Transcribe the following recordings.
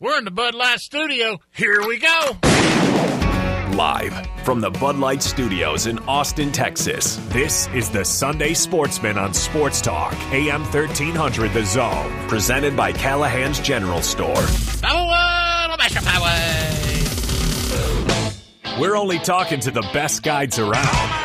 We're in the Bud Light studio. Here we go. Live from the Bud Light Studios in Austin, Texas. This is the Sunday Sportsman on Sports Talk, AM 1300 The Zone, presented by Callahan's General Store. We're only talking to the best guides around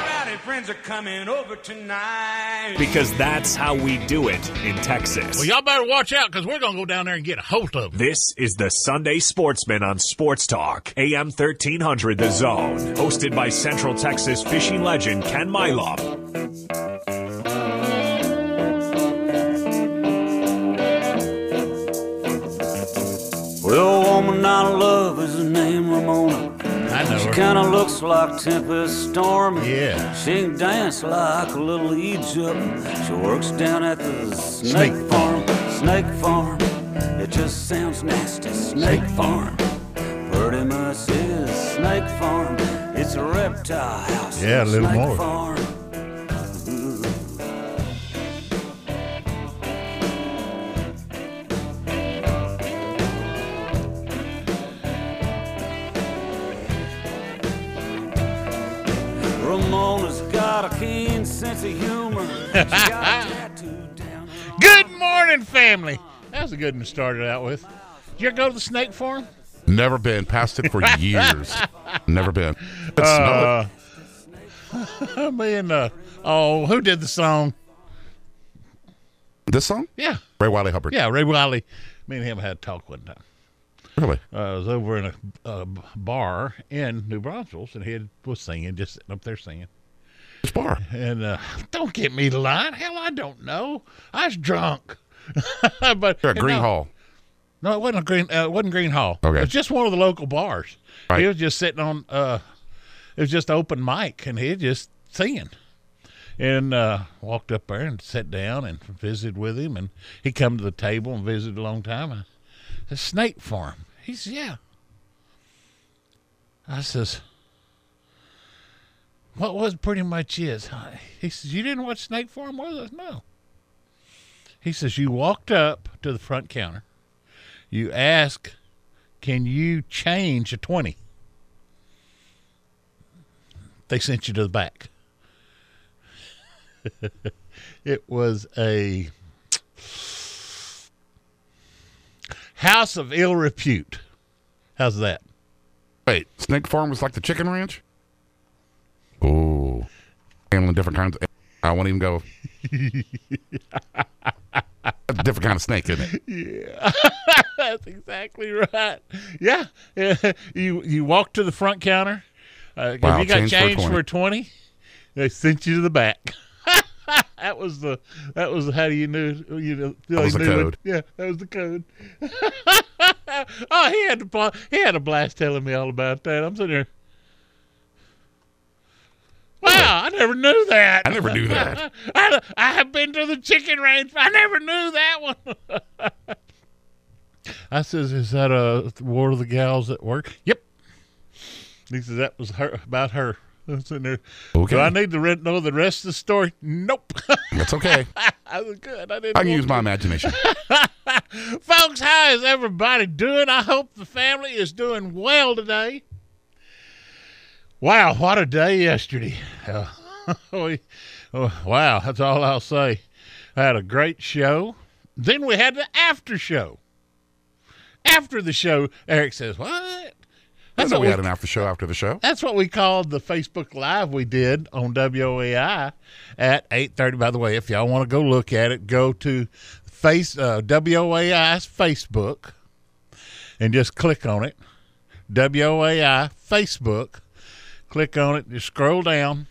friends are coming over tonight. Because that's how we do it in Texas. Well, y'all better watch out because we're going to go down there and get a hold of them. This is the Sunday Sportsman on Sports Talk, AM 1300 The Zone, hosted by Central Texas fishing legend Ken Milam. Well, woman I love is the name Ramona. Kinda looks like Tempest Storm. Yeah. She can dance like a little Egypt. She works down at the Snake snake, farm. Snake farm. It just sounds nasty. Snake farm. Pretty much is snake farm. It's a reptile house. Yeah, a little snake more. Farm. Sense of humor. She's got a tattoo down her Good morning, family. That was a good one to start it out with. Did you ever go to the snake farm? Never been. Passed it for years. Never been. It's Uh, me and, uh, oh, who did the song? this song? Yeah. Ray Wylie Hubbard. Yeah, Ray Wylie. Me and him had a talk one time. Really? Uh, I was over in a, a bar in New Braunfels, and he had, was singing, just sitting up there singing. Bar? And uh, don't get me to line. Hell, I don't know. I was drunk. but at Gruene no, Hall. No, it wasn't a green. Uh, it wasn't Gruene Hall. Okay. it was just one of the local bars. Right. He was just sitting on. Uh, it was just open mic, and he was just singing. And uh, walked up there and sat down and visited with him, and he come to the table and visited a long time. I said, "Snake Farm." He says, "Yeah." I says, "What was pretty much is?" He says, "You didn't watch Snake Farm with us?" No. He says, "You walked up to the front counter." you ask, can you change a 20? They sent you to the back. it was a house of ill repute. How's that? Wait, Snake Farm was like the chicken ranch? Oh. Handling different kinds of. I won't even go. That's a different kind of snake, isn't it? Yeah. That's exactly right. Yeah. you you walk to the front counter. Uh, Wow, if you got change for a change 20. for a 20, they sent you to the back. that was the that was how you knew you know That was the it. code. yeah, that was the code. oh, he had to he had a blast telling me all about that. I'm sitting there. Wow, I never knew that. I never knew that. I, I have been to the chicken range. I never knew that one. I says, "Is that a war of the gals at work?" Yep. He says that was her about her. I was sitting there. Okay. Do I need to re- know the rest of the story? Nope. That's okay. I was good. I didn't. I can use my imagination. Folks, how is everybody doing? I hope the family is doing well today. Wow, what a day yesterday. Uh, we- oh, wow, that's all I'll say. I had a great show. Then we had the after show. After the show, Eric says, What? I That's know what we we, had an after show after the show. that's what we called the Facebook Live we did on WOAI at 8.30. By the way, if y'all want to go look at it, go to face uh, WOAI's Facebook and just click on it. WOAI Facebook. Click on it. Just scroll down,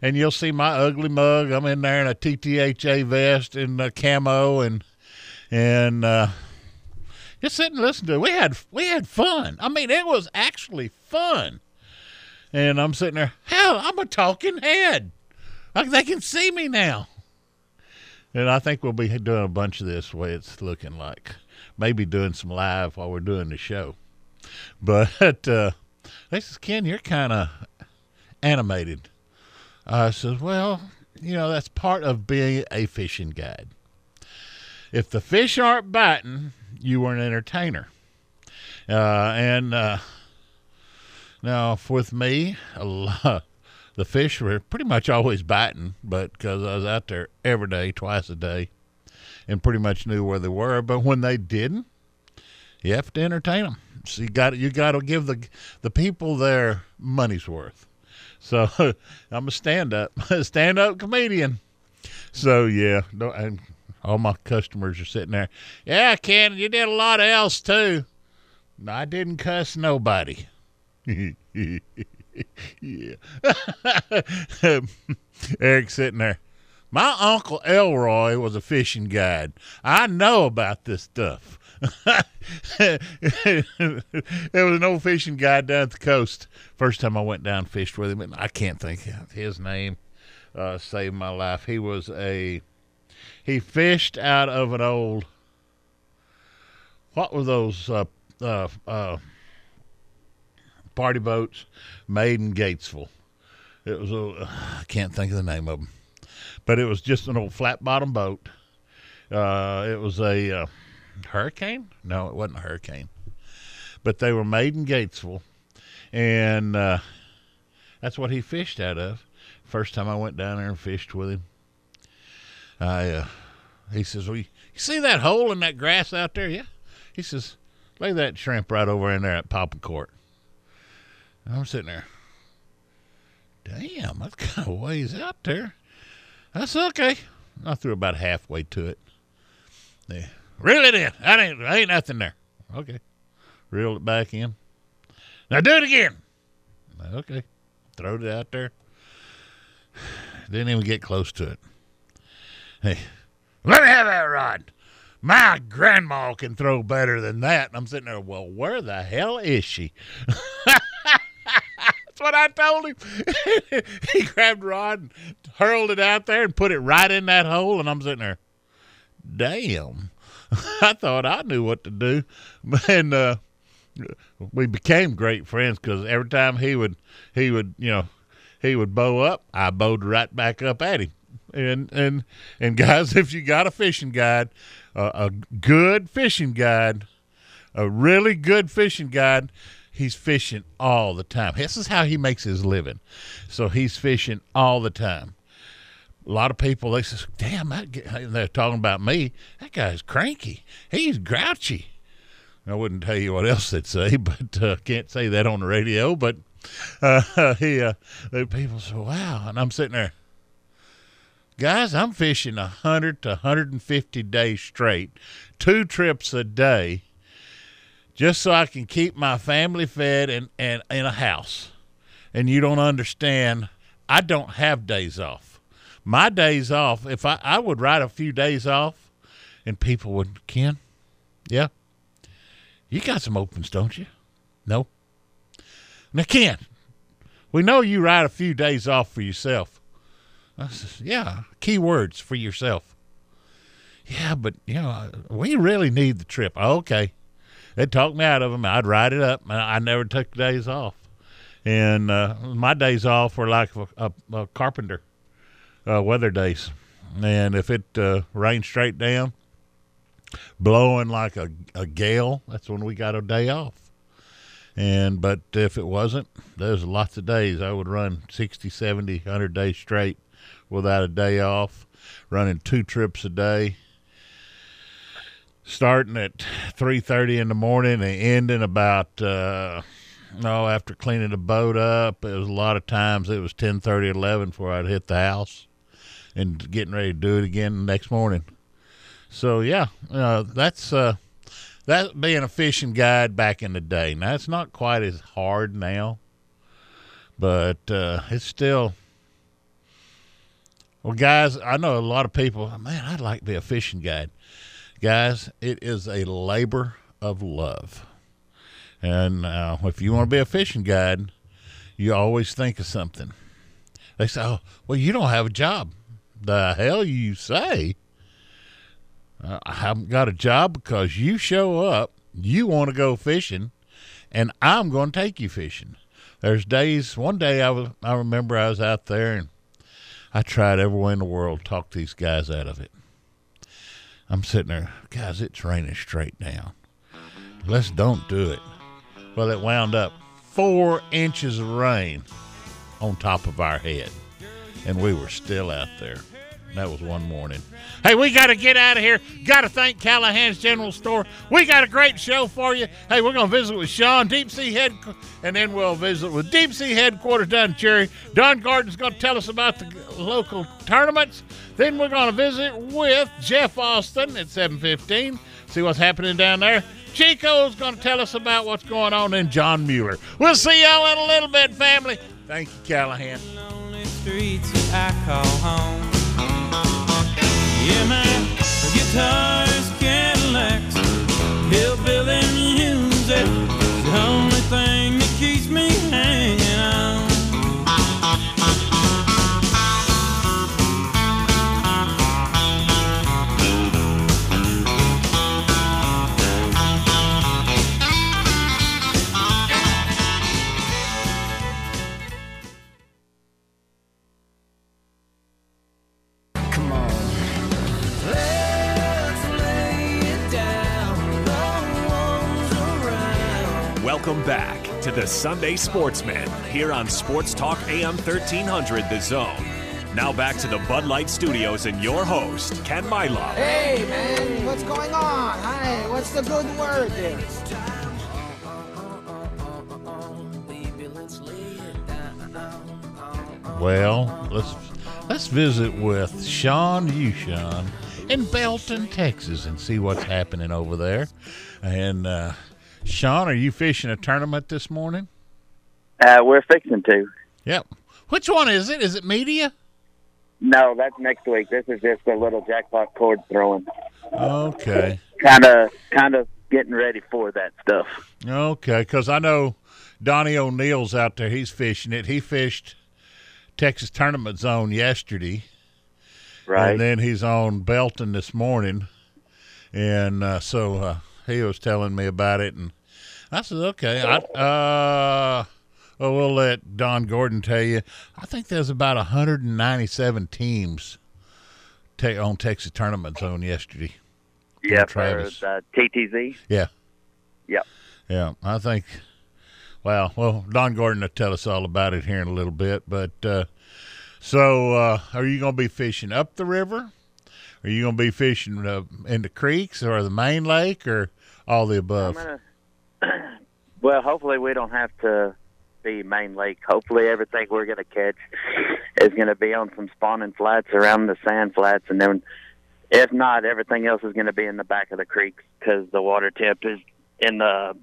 and you'll see my ugly mug. I'm in there in a TTHA vest and a camo and and uh, just sit and listen to it. We had we had fun. I mean, it was actually fun. And I'm sitting there. Hell, I'm a talking head. Like they can see me now. And I think we'll be doing a bunch of this way it's looking like. Maybe doing some live while we're doing the show. But uh, they says, Ken, you're kind of animated. I says, well, you know, that's part of being a fishing guide. If the fish aren't biting, you are an entertainer. Uh, and uh, now with me, lot, the fish were pretty much always biting, but because I was out there every day, twice a day, and pretty much knew where they were. But when they didn't, you have to entertain them. So you got you got to give the the people their money's worth. So I'm a stand up stand up comedian. So yeah, and all my customers are sitting there. Yeah, Ken, you did a lot else too. I didn't cuss nobody. yeah. Eric's sitting there. My uncle Elroy was a fishing guide. I know about this stuff. there was an old fishing guy down at the coast. First time I went down and fished with him, and I can't think of his name. Uh, saved my life. He was a he fished out of an old what were those uh, uh, uh, party boats made in Gatesville? It was a I can't think of the name of them, but it was just an old flat bottom boat. Uh, it was a uh, hurricane. No, it wasn't a hurricane, but they were made in Gatesville, and uh, that's what he fished out of. First time I went down there and fished with him, I uh, he says, "Well, you, see that hole in that grass out there? Yeah." He says, "Lay that shrimp right over in there at Papa Court." And I'm sitting there. Damn, that's kind of ways out there. That's okay. I threw about halfway to it. They reel it in. That ain't ain't nothing there. Okay. Reel it back in. Now do it again. Okay. Throwed it out there. Didn't even get close to it. Hey, let me have that rod. My grandma can throw better than that. And I'm sitting there, well, where the hell is she? That's what I told him. he grabbed rod and hurled it out there and put it right in that hole. And I'm sitting there, damn. I thought I knew what to do. And uh, we became great friends because every time he would, he would, you know, he would bow up, I bowed right back up at him. And and and guys, if you got a fishing guide, uh, a good fishing guide, a really good fishing guide, he's fishing all the time. This is how he makes his living. So he's fishing all the time. A lot of people they say, "Damn, that guy, they're talking about me. That guy's cranky. He's grouchy." I wouldn't tell you what else they'd say, but uh, can't say that on the radio. But uh, he, uh, people say, "Wow," and I'm sitting there, guys. I'm fishing a hundred to 150 days straight, two trips a day, just so I can keep my family fed and and in a house. And you don't understand. I don't have days off. My days off, if I I would write a few days off, and people would, Ken, yeah, you got some opens, don't you? No. Now, Ken, we know you write a few days off for yourself. I says, yeah, key words for yourself. Yeah, but, you know, we really need the trip. Okay. They'd talk me out of them. I'd write it up. I never took days off. And uh, my days off were like a, a, a carpenter uh, weather days. And if it uh, rained straight down, blowing like a, a gale, that's when we got a day off. And but if it wasn't, there's lots of days I would run 60, 70, 100 days straight without a day off, running two trips a day, starting at 3:30 in the morning and ending about uh no after cleaning the boat up. It was a lot of times it was 10:30, 11 before I'd hit the house and getting ready to do it again the next morning. So yeah, uh, that's uh, that being a fishing guide back in the day. Now it's not quite as hard now, but uh, it's still. Well, guys, I know a lot of people. Man, I'd like to be a fishing guide. Guys, it is a labor of love, and uh, if you want to be a fishing guide, you always think of something. They say, "Oh, well, you don't have a job." The hell you say? I haven't got a job because you show up, you want to go fishing, and I'm going to take you fishing. There's days. One day I was. I remember I was out there and I tried every way in the world to talk these guys out of it. I'm sitting there, guys. It's raining straight down. Let's don't do it. Well, it wound up four inches of rain on top of our head, and we were still out there. That was one morning. Hey, we got to get out of here. Got to thank Callahan's General Store. We got a great show for you. Hey, we're going to visit with Sean, Deep Sea Head, and then we'll visit with Deep Sea Headquarters down in Cherry. Don Gordon's going to tell us about the local tournaments. Then we're going to visit with Jeff Austin at 715, see what's happening down there. Chico's going to tell us about what's going on in John Mueller. We'll see y'all in a little bit, family. Thank you, Callahan. Yeah, guitars, Cadillacs, hillbilly music, the only thing that keeps me hanging back to the Sunday Sportsman here on Sports Talk AM 1300 The Zone. Now back to the Bud Light Studios and your host, Ken Milam. Hey, man, what's going on? Hi, what's the good word there? Well, let's let's visit with Sean Ushan in Belton, Texas, and see what's happening over there. And uh, Sean, are you fishing a tournament this morning? Uh, we're fixing to. Yep. Which one is it? Is it media? No, that's next week. This is just a little jackpot cord throwing. Okay. Kind of, kind of getting ready for that stuff. Okay, because I know Donnie O'Neill's out there. He's fishing it. He fished Texas Tournament Zone yesterday. Right. And then he's on Belton this morning, and uh, so uh, he was telling me about it, and I said, "Okay, I, uh, well, we'll let Don Gordon tell you. I think there's about 197 teams ta- on Texas Tournament Zone yesterday. yeah, for Travis. uh, TTZ. Yeah, Yep. yeah, I think. Well, well, Don Gordon will tell us all about it here in a little bit, but." Uh, so, uh, are you going to be fishing up the river? Are you going to be fishing uh, in the creeks or the main lake or all the above? gonna. well, hopefully we don't have to be main lake. Hopefully everything we're gonna catch is gonna be on some spawning flats around the sand flats, and then if not, everything else is gonna be in the back of the creeks because the water temp is in the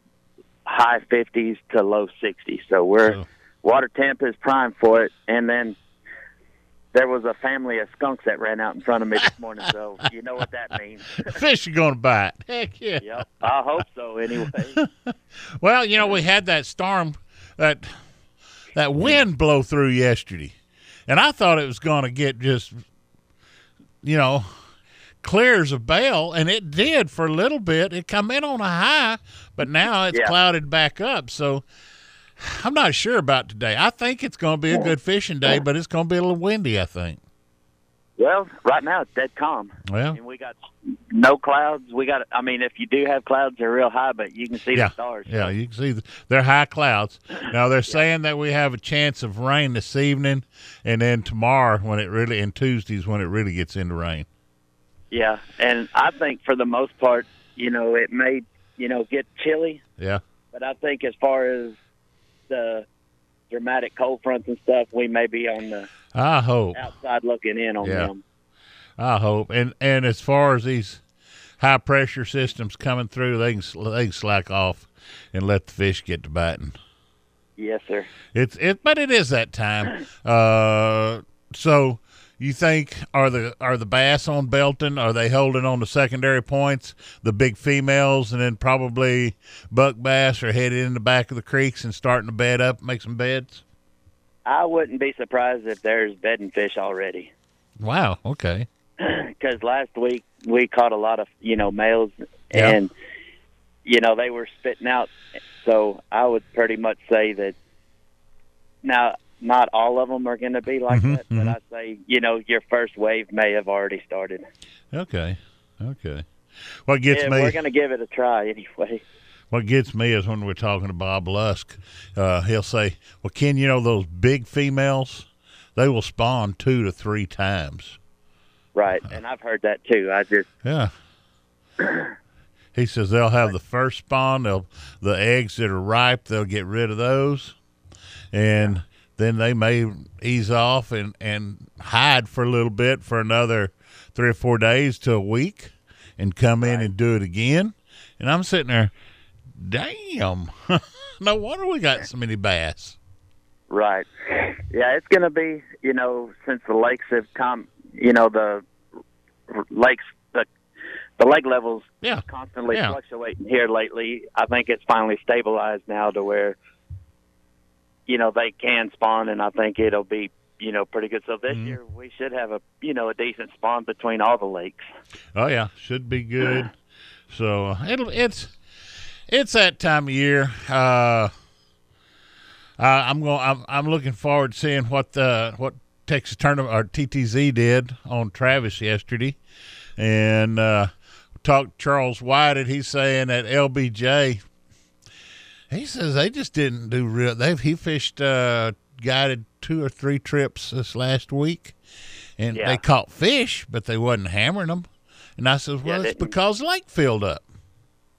high 50s to low 60s. So we're So- water temp is prime for it, and then. There was a family of skunks that ran out in front of me this morning, so you know what that means. Fish are going to bite. Heck yeah. yep, I hope so. Anyway, Well, you know, we had that storm, that that wind blow through yesterday, and I thought it was going to get just, you know, clear as a bell, and it did for a little bit. It come in on a high, but now it's Yeah. clouded back up. So I'm not sure about today. I think it's going to be a good fishing day, but it's going to be a little windy. I think. Well, right now it's dead calm. Well, And we got no clouds. We got. I mean, if you do have clouds, they're real high, but you can see yeah, the stars. yeah, you can see the, they're high clouds. Now they're saying that we have a chance of rain this evening, and then tomorrow when it really and Tuesdays when it really gets into rain. Yeah, and I think for the most part, you know, it may, you know, get chilly, Yeah, but I think as far as the dramatic cold fronts and stuff, we may be on the I hope. outside looking in on Yeah. them. I hope. And and as far as these high pressure systems coming through, they can they can slack off and let the fish get to biting. Yes, sir. It's it, but it is that time. Uh, so you think are the are the bass on Belton? Are they holding on the secondary points? The big females, and then probably buck bass are headed in the back of the creeks and starting to bed up, make some beds. I wouldn't be surprised if there's bedding fish already. Wow. Okay. because last week we caught a lot of you know males Yeah. and you know they were spitting out so i would pretty much say that now not all of them are going to be like Mhm, that but i say you know your first wave may have already started Okay. Okay. What gets yeah, me? we're going to give it a try anyway what gets me is when we're talking to Bob Lusk, uh, he'll say, "Well, Ken, you know those big females, they will spawn two to three times." Right, and I've heard that too. I just Yeah. He says they'll have the first spawn. They'll the eggs that are ripe. They'll get rid of those, and then they may ease off and and hide for a little bit for another three or four days to a week, and come in and do it again. And I'm sitting there, damn. no wonder we got so many bass. Right. Yeah, it's going to be, you know, since the lakes have come, you know, the lakes, the the lake levels Yeah. constantly Yeah. fluctuating here lately. I think it's finally stabilized now to where, you know, they can spawn, and I think it'll be, you know, pretty good. So this Mm-hmm. year we should have a, you know, a decent spawn between all the lakes. Oh yeah, should be good. So uh, it'll it's it's that time of year. Uh, I'm going. I'm, I'm looking forward to seeing what the what Texas tournament or TTZ did on Travis yesterday, and uh, talked Charles White, and he's saying that LBJ. He says they just didn't do real. They've he fished uh, guided two or three trips this last week, and Yeah. they caught fish, but they wasn't hammering them. And I says, well, Yeah, it's because the lake filled up.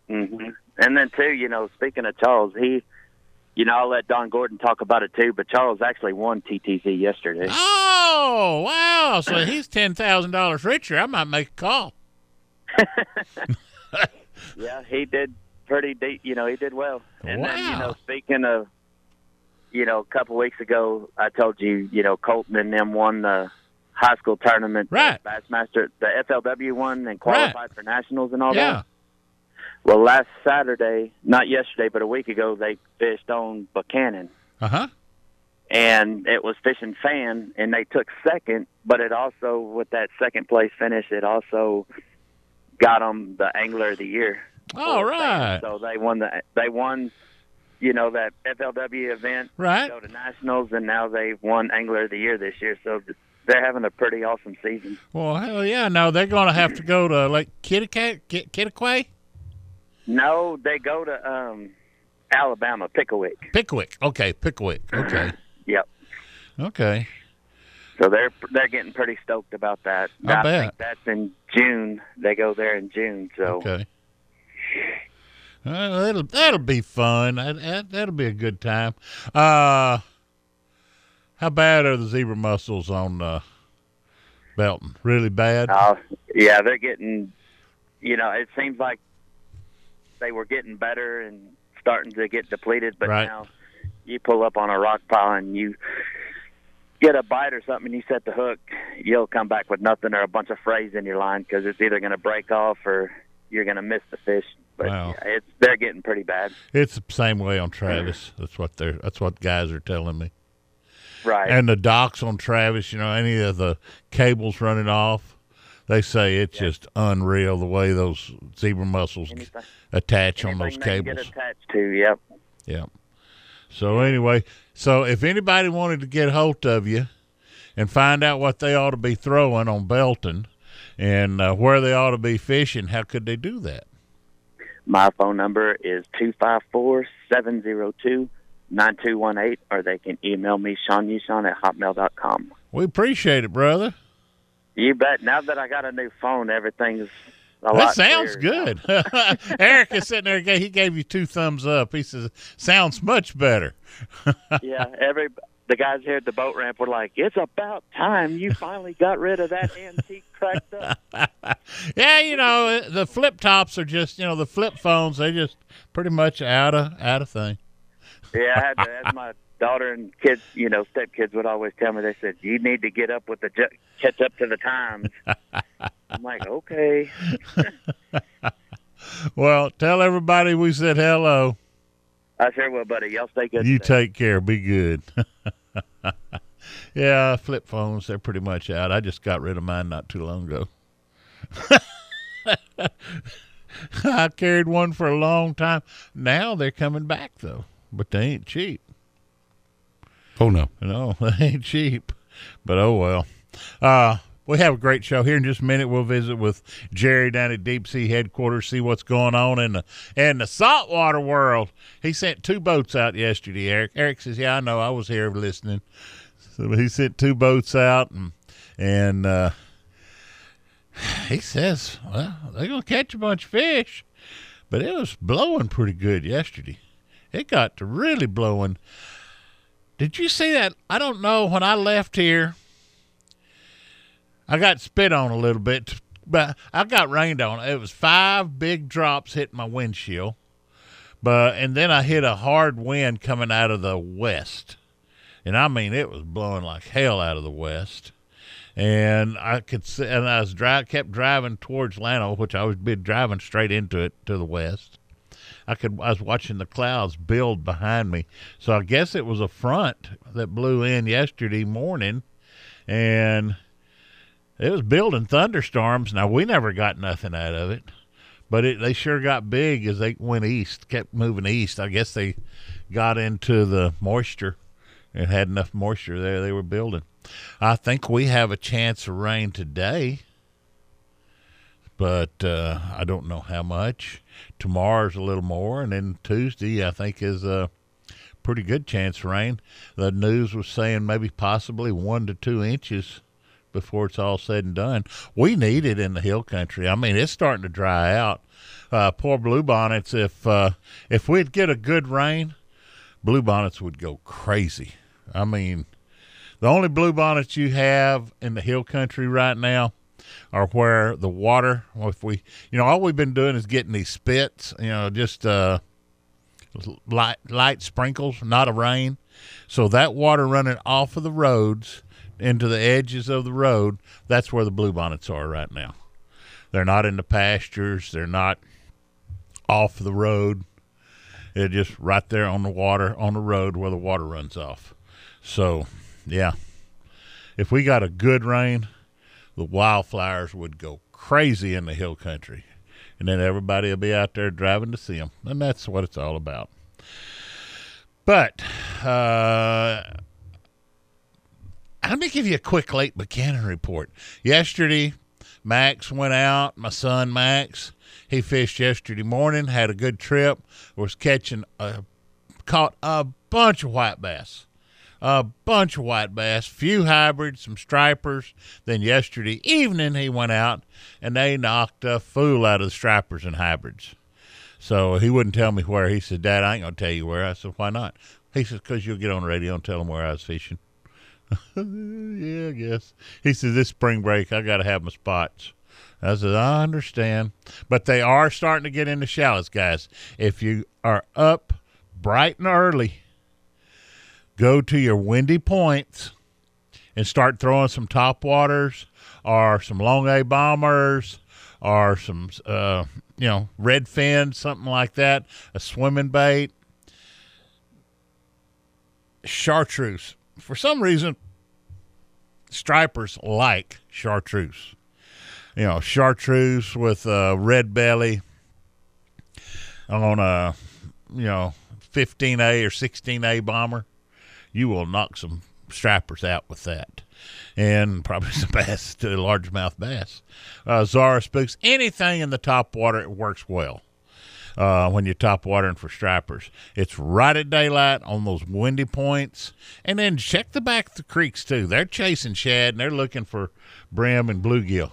Mm-hmm. And then too, you know, speaking of Charles, he, you know, I'll let Don Gordon talk about it too. But Charles actually won TTZ yesterday. Oh wow! So he's ten thousand dollars richer. I might make a call. Yeah, he did pretty deep. You know, he did well. And then, you Wow. know, speaking of, you know, a couple weeks ago, I told you, you know, Colton and them won the high school tournament, Right. Bassmaster, the FLW one, and qualified for nationals and all yeah. that. Well, last Saturday, not yesterday, but a week ago, they fished on Buchanan. Uh huh. and it was fishing fan and they took second but it also with that second place finish it also got them the angler of the year All right. so they won the they won you know that flw event Right. go to nationals and now they've won angler of the year this year so they're having a pretty awesome season Well, hell yeah! No, they're going to have to go to like Kentucky. Kentucky, no they go to um alabama Pickwick. Pickwick. Okay, Pickwick. Okay, yep okay. so they're they're getting pretty stoked about that I bet. think that's in june they go there in june so Okay. That'll that'll be fun. That, that that'll be a good time. Uh, how bad are the zebra mussels on uh, Belton? Really bad. Oh, yeah, they're getting. You know, it seems like they were getting better and starting to get depleted, but Right. now you pull up on a rock pile and you get a bite or something, and you set the hook, you'll come back with nothing or a bunch of frays in your line because it's either going to break off or you're going to miss the fish. But Wow. yeah, it's they're getting pretty bad. It's the same way on Travis. That's what they're. That's what guys are telling me. Right. And the docks on Travis, you know, any of the cables running off, they say it's just unreal the way those zebra mussels Anything- attach on those cables. get attached to, yep. Yep. So anyway, so if anybody wanted to get hold of you and find out what they ought to be throwing on Belton and uh, where they ought to be fishing, how could they do that? My phone number is two five four seven zero two nine two one eight, or they can email me Sean Yushan at hotmail dot com. We appreciate it, brother. You bet. Now that I got a new phone, everything's a That sounds clearer good. Eric is sitting there. He gave you two thumbs up. He says, "Sounds much better." yeah, every the guys here at the boat ramp were like, "It's about time you finally got rid of that antique cracked up." Yeah, you know the flip tops are just you know the flip phones. They just pretty much out of out of thing. Yeah, I had to, as my daughter and kids, you know, stepkids would always tell me. They said, "You need to get up with the ju- catch up to the times." I'm like, okay. Well, tell everybody we said hello. I sure will, buddy. Y'all stay good. You today. take care. Be good. yeah, flip phones, they're pretty much out. I just got rid of mine not too long ago. I carried one for a long time. Now they're coming back, though, but they ain't cheap. Oh no. No, they ain't cheap. But oh well. Uh, we have a great show here in just a minute. We'll visit with Jerry down at Deep Sea headquarters, see what's going on in the in the saltwater world. He sent two boats out yesterday. Eric Eric says, "Yeah, I know. I was here listening." So he sent two boats out, and and uh, he says, "Well, they're gonna catch a bunch of fish." But it was blowing pretty good yesterday. It got to really blowing. Did you see that? I don't know. When I left here, I got spit on a little bit, but I got rained on. It was five big drops hitting my windshield, but and then I hit a hard wind coming out of the west, and I mean it was blowing like hell out of the west. And I could see, and I was dri kept driving towards Llano, which I was been driving straight into it to the west. I could I was watching the clouds build behind me. So I guess it was a front that blew in yesterday morning and it was building thunderstorms. Now we never got nothing out of it. But it, they sure got big as they went east, kept moving east. I guess they got into the moisture and had enough moisture there they were building. I think we have a chance of rain today but uh, I don't know how much. Tomorrow's a little more, and then Tuesday I think is a pretty good chance of rain. The news was saying maybe possibly one to two inches before it's all said and done. We need it in the hill country. I mean, it's starting to dry out. Uh, poor bluebonnets. If uh, if we'd get a good rain, bluebonnets would go crazy. I mean, the only bluebonnets you have in the hill country right now are where the water, if we, you know, all we've been doing is getting these spits, you know, just uh, light light sprinkles, not a rain. So that water running off of the roads into the edges of the road, that's where the bluebonnets are right now. They're not in the pastures. They're not off the road. They're just right there on the water, on the road where the water runs off. So, yeah. If we got a good rain, the wildflowers would go crazy in the hill country. And then everybody will be out there driving to see them. And that's what it's all about. But uh, let me give you a quick late Buchanan report. Yesterday, Max went out. My son Max, he fished yesterday morning. Had a good trip. Was catching a caught a bunch of white bass a bunch of white bass, few hybrids, some stripers. Then yesterday evening he went out and they knocked a fool out of the stripers and hybrids. So he wouldn't tell me where. He said, "Dad, I ain't gonna tell you where." I said, "Why not?" He says, "Cause you'll get on the radio and tell them where I was fishing." Yeah, I guess. He says, "This spring break, I got to have my spots." I said, I understand. But they are starting to get into shallows, guys. If you are up bright and early, go to your windy points and start throwing some top waters or some long A bombers or some, uh, you know, red fin, something like that, a swimming bait. Chartreuse. For some reason, stripers like chartreuse. You know, chartreuse with a red belly on a, you know, 15A or 16A bomber you will knock some strappers out with that. And probably some bass, largemouth bass. Uh, Zara spooks, anything in the top water, it works well. Uh, when you're top watering for strappers. It's right at daylight on those windy points. And then check the back of the creeks too. They're chasing shad and they're looking for brim and bluegill.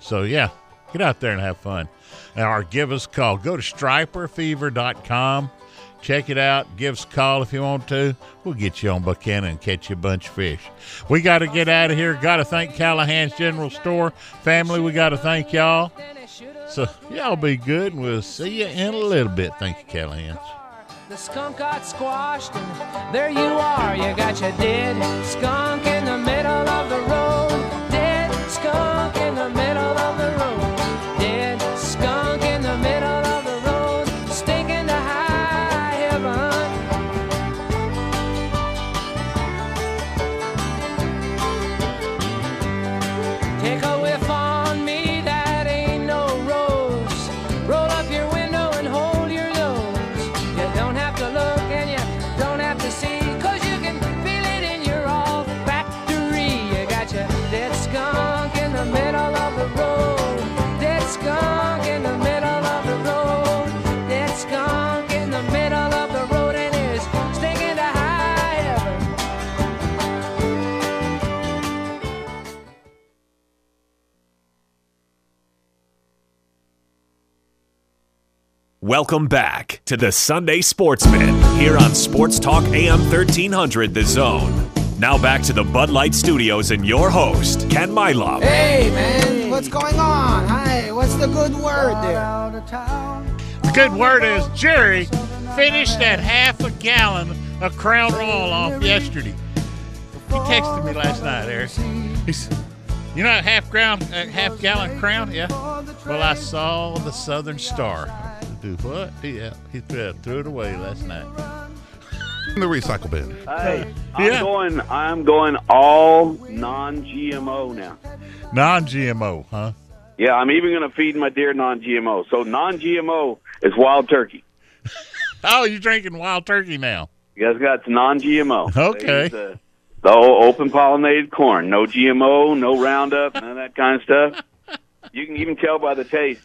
So yeah, get out there and have fun. Or give us a call. Go to striperfever.com. Check it out. Give us a call if you want to. We'll get you on Buchanan and catch you a bunch of fish. We got to get out of here. Got to thank Callahan's General Store. Family, we got to thank y'all. So, y'all be good, and we'll see you in a little bit. Thank you, Callahan's. The skunk got squashed, and there you are. You got your dead skunk in the middle of the road. Welcome back to the Sunday Sportsman here on Sports Talk AM 1300 The Zone. Now back to the Bud Light Studios and your host, Ken Milam. Hey, man, what's going on? Hi, what's the good word there? The good word is Jerry finished that half a gallon of Crown Royal off yesterday. He texted me last night, Eric. He's, you know, half ground, uh, half gallon Crown. Yeah. Well, I saw the Southern Star. Do what? Yeah, he threw, threw it away last night. In the recycle bin. Hey, I'm Yeah. going. I'm going all non-GMO now. Non-GMO, huh? Yeah, I'm even going to feed my deer non-GMO. So non-GMO is wild turkey. Oh, you're drinking wild turkey now? You guys got non-GMO. Okay. They uh, The, the whole open pollinated corn. No GMO, no Roundup, none of that kind of stuff. You can even tell by the taste.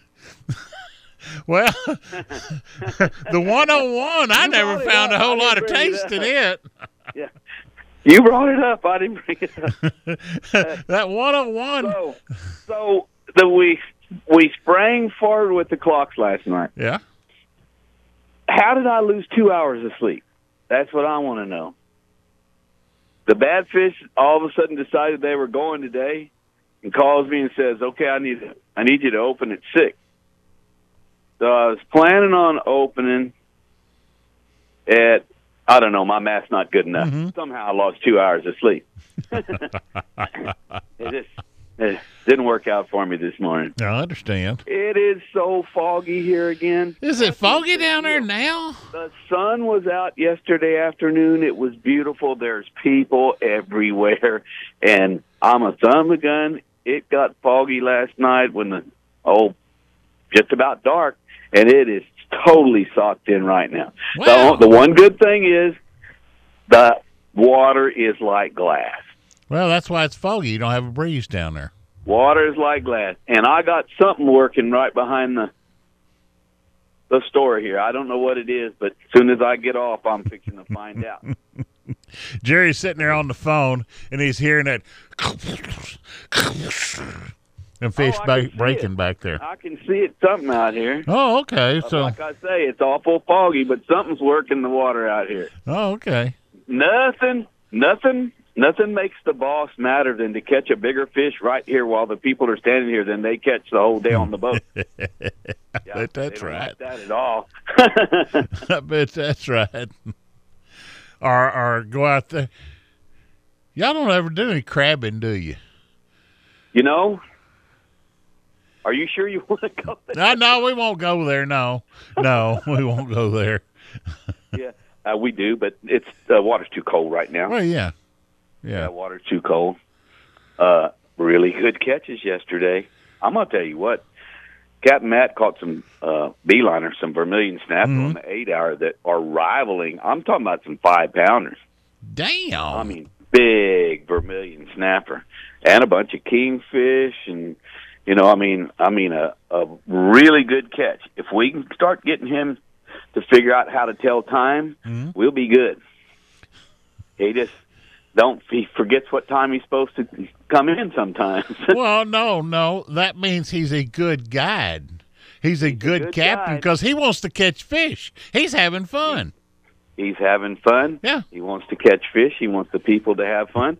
Well, the 101, I never found a whole lot of didn't bring it taste in it. Yeah. You brought it up. I didn't bring it up. that 101. So, so the we we sprang forward with the clocks last night. Yeah. How did I lose two hours of sleep? That's what I want to know. The bad fish all of a sudden decided they were going today, and calls me and says, "Okay, I need I need you to open at six. So I was planning on opening at I don't know. My math's not good enough. Mm-hmm. Somehow I lost two hours of sleep. it just it didn't work out for me this morning. I understand. It is so foggy here again. Is it foggy down there now? The sun was out yesterday afternoon. It was beautiful. There's people everywhere, and I'm a thumb a gun. It got foggy last night when the oh, just about dark, and it is totally socked in right now. Wow. The, the one good thing is the water is like glass. Well, that's why it's foggy. You don't have a breeze down there. Water is like glass, and I got something working right behind the the store here. I don't know what it is, but as soon as I get off, I'm fixing to find out. Jerry's sitting there on the phone, and he's hearing that and fish Oh, ba- breaking it. back there. I can see it something out here. Oh, okay. So, like I say, it's awful foggy, but something's working the water out here. oh, okay. Nothing, nothing, nothing makes the boss madder than to catch a bigger fish right here while the people are standing here than they catch the whole day on the boat. Yeah, bet that's don't right. like that at all. I bet that's right. Or, or go out there. Y'all don't ever do any crabbing, do you? you know, are you sure you want to go there? No, no, we won't go there. No, no, we won't go there. Yeah, uh, we do, but it's the water's too cold right now. Well, yeah, Yeah, yeah. water's too cold. Uh, really good catches yesterday. I'm gonna tell you what. Captain Matt caught some uh, beeliner, some vermilion snapper Mm-hmm. on the eight hour that are rivaling. I'm talking about some five pounders. Damn. I mean, big vermilion snapper, and a bunch of kingfish, and you know, I mean, I mean, a a really good catch. If we can start getting him to figure out how to tell time, Mm-hmm. we'll be good. He just don't he forgets what time he's supposed to come in sometimes. well, no, no. That means he's a good guide. He's a good, good captain because he wants to catch fish. He's having fun. he's having fun. Yeah. He wants to catch fish. He wants the people to have fun.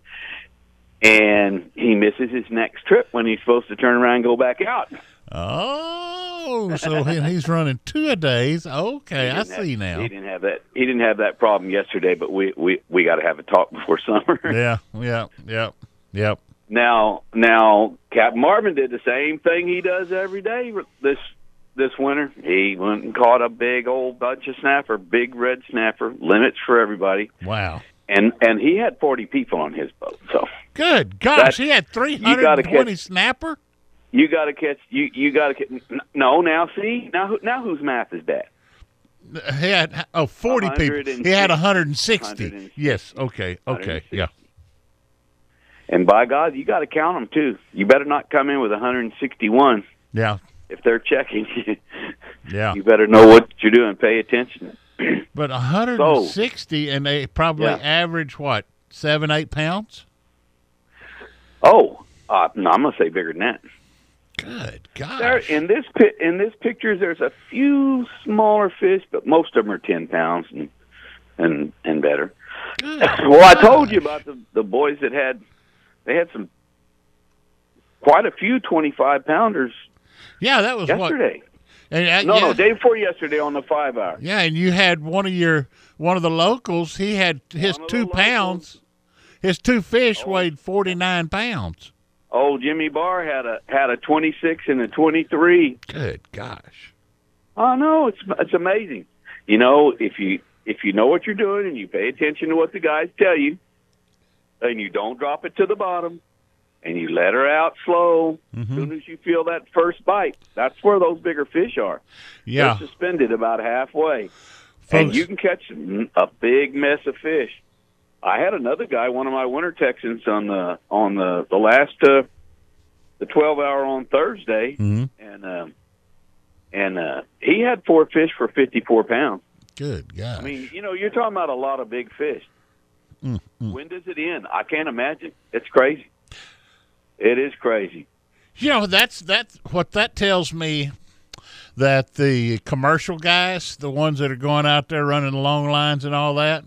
And he misses his next trip when he's supposed to turn around and go back out. Oh, so he's running two a days. Okay, I didn't have- see now. He didn't have that. He didn't have that problem yesterday, but we we we got to have a talk before summer. Yeah, yeah, yeah, yep. now, now, Captain Marvin did the same thing he does every day this this winter. He went and caught a big old bunch of snapper, big red snapper, limits for everybody, Wow. And and he had forty people on his boat. So Good gosh, he had three you gotta and twenty catch- snapper. you got to catch you you got to. No, now see now who- now whose math is that? Uh, he had oh 40 people. He had 160. 160. Yes. Okay. Okay. Yeah. And by God, you got to count them too. You better not come in with 161 Yeah. if they're checking you. Yeah. You better know what you're doing. Pay attention. But 160, and they probably Yeah. average what seven, eight pounds. Oh, uh, no, I'm gonna say bigger than that. Good There, gosh. in this in this pictures, there's a few smaller fish, but most of them are ten pounds and and and better. Good Well, I told you about the the boys that had they had some quite a few twenty five pounders Yeah, that was what. And, uh, No, yeah, no, day before yesterday on the five hour. Yeah, and you had one of your one of the locals. He had his One two locals. pounds. His two fish Oh. weighed forty nine pounds. Old Jimmy Barr had a had a twenty six and a twenty three. Good gosh. Oh no, it's it's amazing. You know, if you if you know what you're doing and you pay attention to what the guys tell you, and you don't drop it to the bottom, and you let her out slow. As soon as you feel that first bite, that's where those bigger fish are. Yeah, They're suspended about halfway, and you can catch a big mess of fish. I had another guy, one of my winter Texans, on the on the the last uh, the twelve hour on Thursday, Mhm. and um, and uh, he had four fish for fifty four pounds. Good gosh. I mean, you know, you're talking about a lot of big fish. Mm, mm. When does it end? I can't imagine. It's crazy. It is crazy. You know, that's that's what that tells me that the commercial guys, the ones that are going out there running long lines and all that,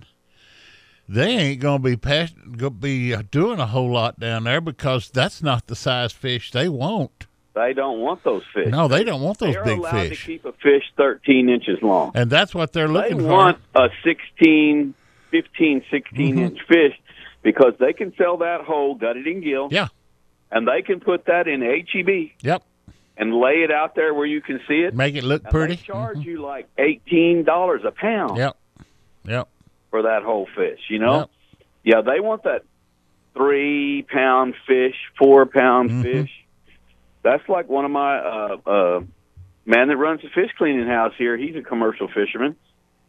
they ain't gonna be pass- gonna be doing a whole lot down there because that's not the size fish they want. They don't want those fish. No, they don't want those They're big allowed fish, to keep a fish 13 inches long. and that's what they're They looking for. want a 16, 15, 16 Mhm. inch fish because they can sell that whole gutted and gill. Yeah. And they can put that in HEB Yep, and lay it out there where you can see it. make it look pretty. They charge you like $18 a pound Yep, yep, for that whole fish, you know? Yep. Yeah, they want that three pound fish, four pound Mhm. fish. That's like one of my uh uh man that runs a fish cleaning house here. He's a commercial fisherman,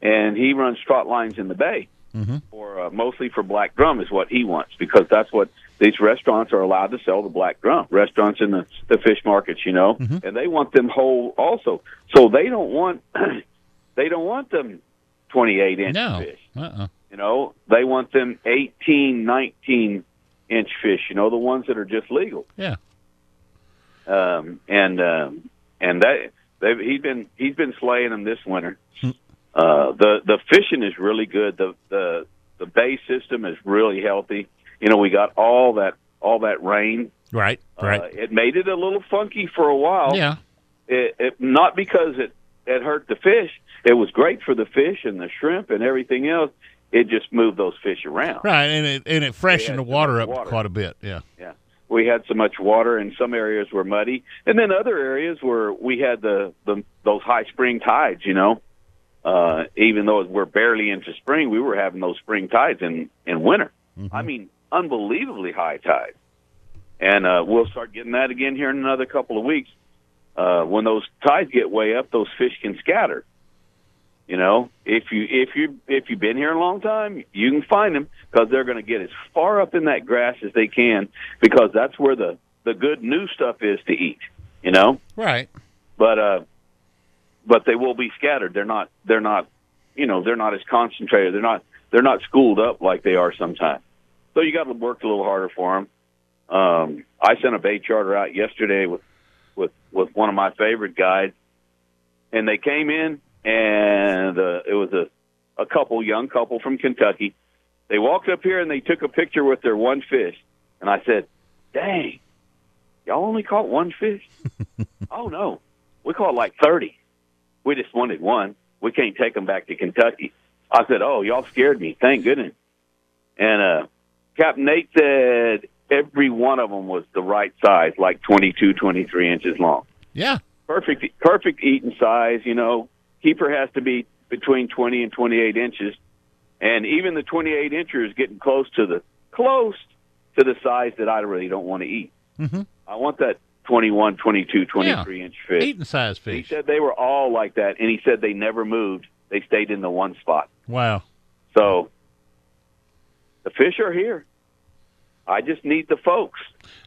and he runs trot lines in the bay mm-hmm. for uh, mostly for black drum is what he wants because that's what these restaurants are allowed to sell the black drum. Restaurants in the the fish markets, you know, Mhm. and they want them whole also. So they don't want they don't want them twenty eight inch no, fish. uh-uh. You know, they want them 18, 19 inch fish. You know, the ones that are just legal. Yeah. Um, and um, and that they've he's been he's been slaying them this winter. Hmm. Uh, the the fishing is really good. The the the bay system is really healthy. You know, we got all that all that rain. right, right. Uh, it made it a little funky for a while. yeah, It, it, not because it it hurt the fish. It was great for the fish and the shrimp and everything else. It just moved those fish around. right, and it and it freshened the water up water. quite a bit. Yeah, Yeah. we had so much water and some areas were muddy and then other areas where we had the, the those high spring tides you know uh even though we're barely into spring we were having those spring tides in in winter i mean unbelievably high tide. And uh we'll start getting that again here in another couple of weeks. Uh when those tides get way up those fish can scatter. You know if you if you if you've been here a long time you can find them because they're going to get as far up in that grass as they can because that's where the the good new stuff is to eat you know? Right. but uh but they will be scattered. They're not they're not you know they're not as concentrated. They're not they're not schooled up like they are sometimes so you got to work a little harder for them um i sent a bait charter out yesterday with with with one of my favorite guides and they came in and uh, it was a a couple young couple from Kentucky. They walked up here and they took a picture with their one fish and I said dang y'all only caught one fish? Oh no. We caught like 30 we just wanted one. We can't take them back to Kentucky. I said oh y'all scared me. Thank goodness. And uh Captain Nate said every one of them was the right size like 22 23 inches long. Yeah, perfect perfect eating size you know. Keeper has to be between 20 and 28 inches. And even the 28 incher is getting close to the close to the size that I really don't want to eat. Mhm. I want that 21 22 23 inch fish. Eating size fish. he said they were all like that and he said they never moved. They stayed in the one spot. Wow. so the fish are here I just need the folks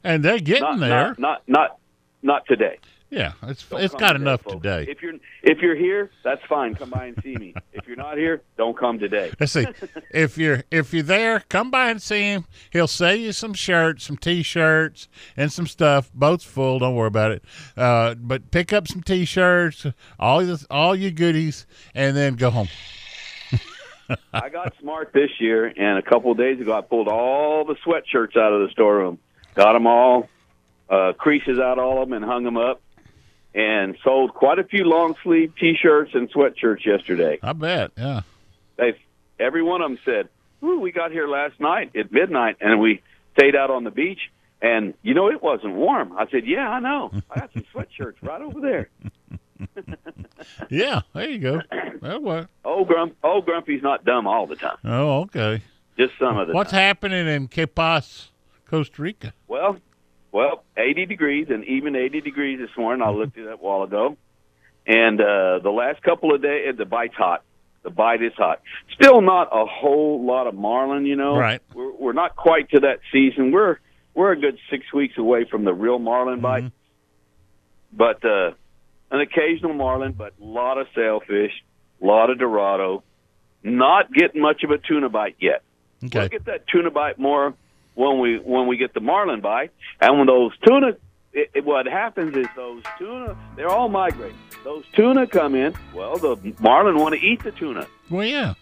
And they're getting not, there. not not not not today Yeah, it's Don't it's got today, enough folks. today. If you're if you're here, that's fine. Come by and see me. if you're not here, don't come today. Let's see. if you're if you're there, come by and see him. He'll sell you some shirts, some t-shirts, and some stuff. Boat's full. Don't worry about it. Uh, but pick up some t-shirts, all the all your goodies, and then go home. I got smart this year, and a couple of days ago, I pulled all the sweatshirts out of the storeroom, got them all, uh, creases out all of them, and hung them up, and sold quite a few long sleeve T-shirts and sweatshirts yesterday. I bet. Yeah. They, every one of them said, Ooh, "We got here last night at midnight, and we stayed out on the beach." And you know it wasn't warm. I said, "Yeah, I know. I got some sweatshirts right over there." Yeah. There you go. That work. Old Grump, old Grumpy's not dumb all the time. Oh, okay. Just some of the What's time. happening in Quepos, Costa Rica? Well, well, 80 degrees and even 80 degrees this morning. I looked it up a while ago, and uh, the last couple of days, the bite's hot. The bite is hot. Still not a whole lot of marlin, you know. Right. We're, we're not quite to that season. We're we're a good six weeks away from the real marlin bite, but uh, an occasional marlin, but a lot of sailfish, a lot of dorado. Not getting much of a tuna bite yet. Okay. We'll get that tuna bite more when we when we get the marlin bite, and when those tuna. It, it, what happens is those tuna, they're all migrating. Those tuna come in. Well, the marlin want to eat the tuna. Well, yeah.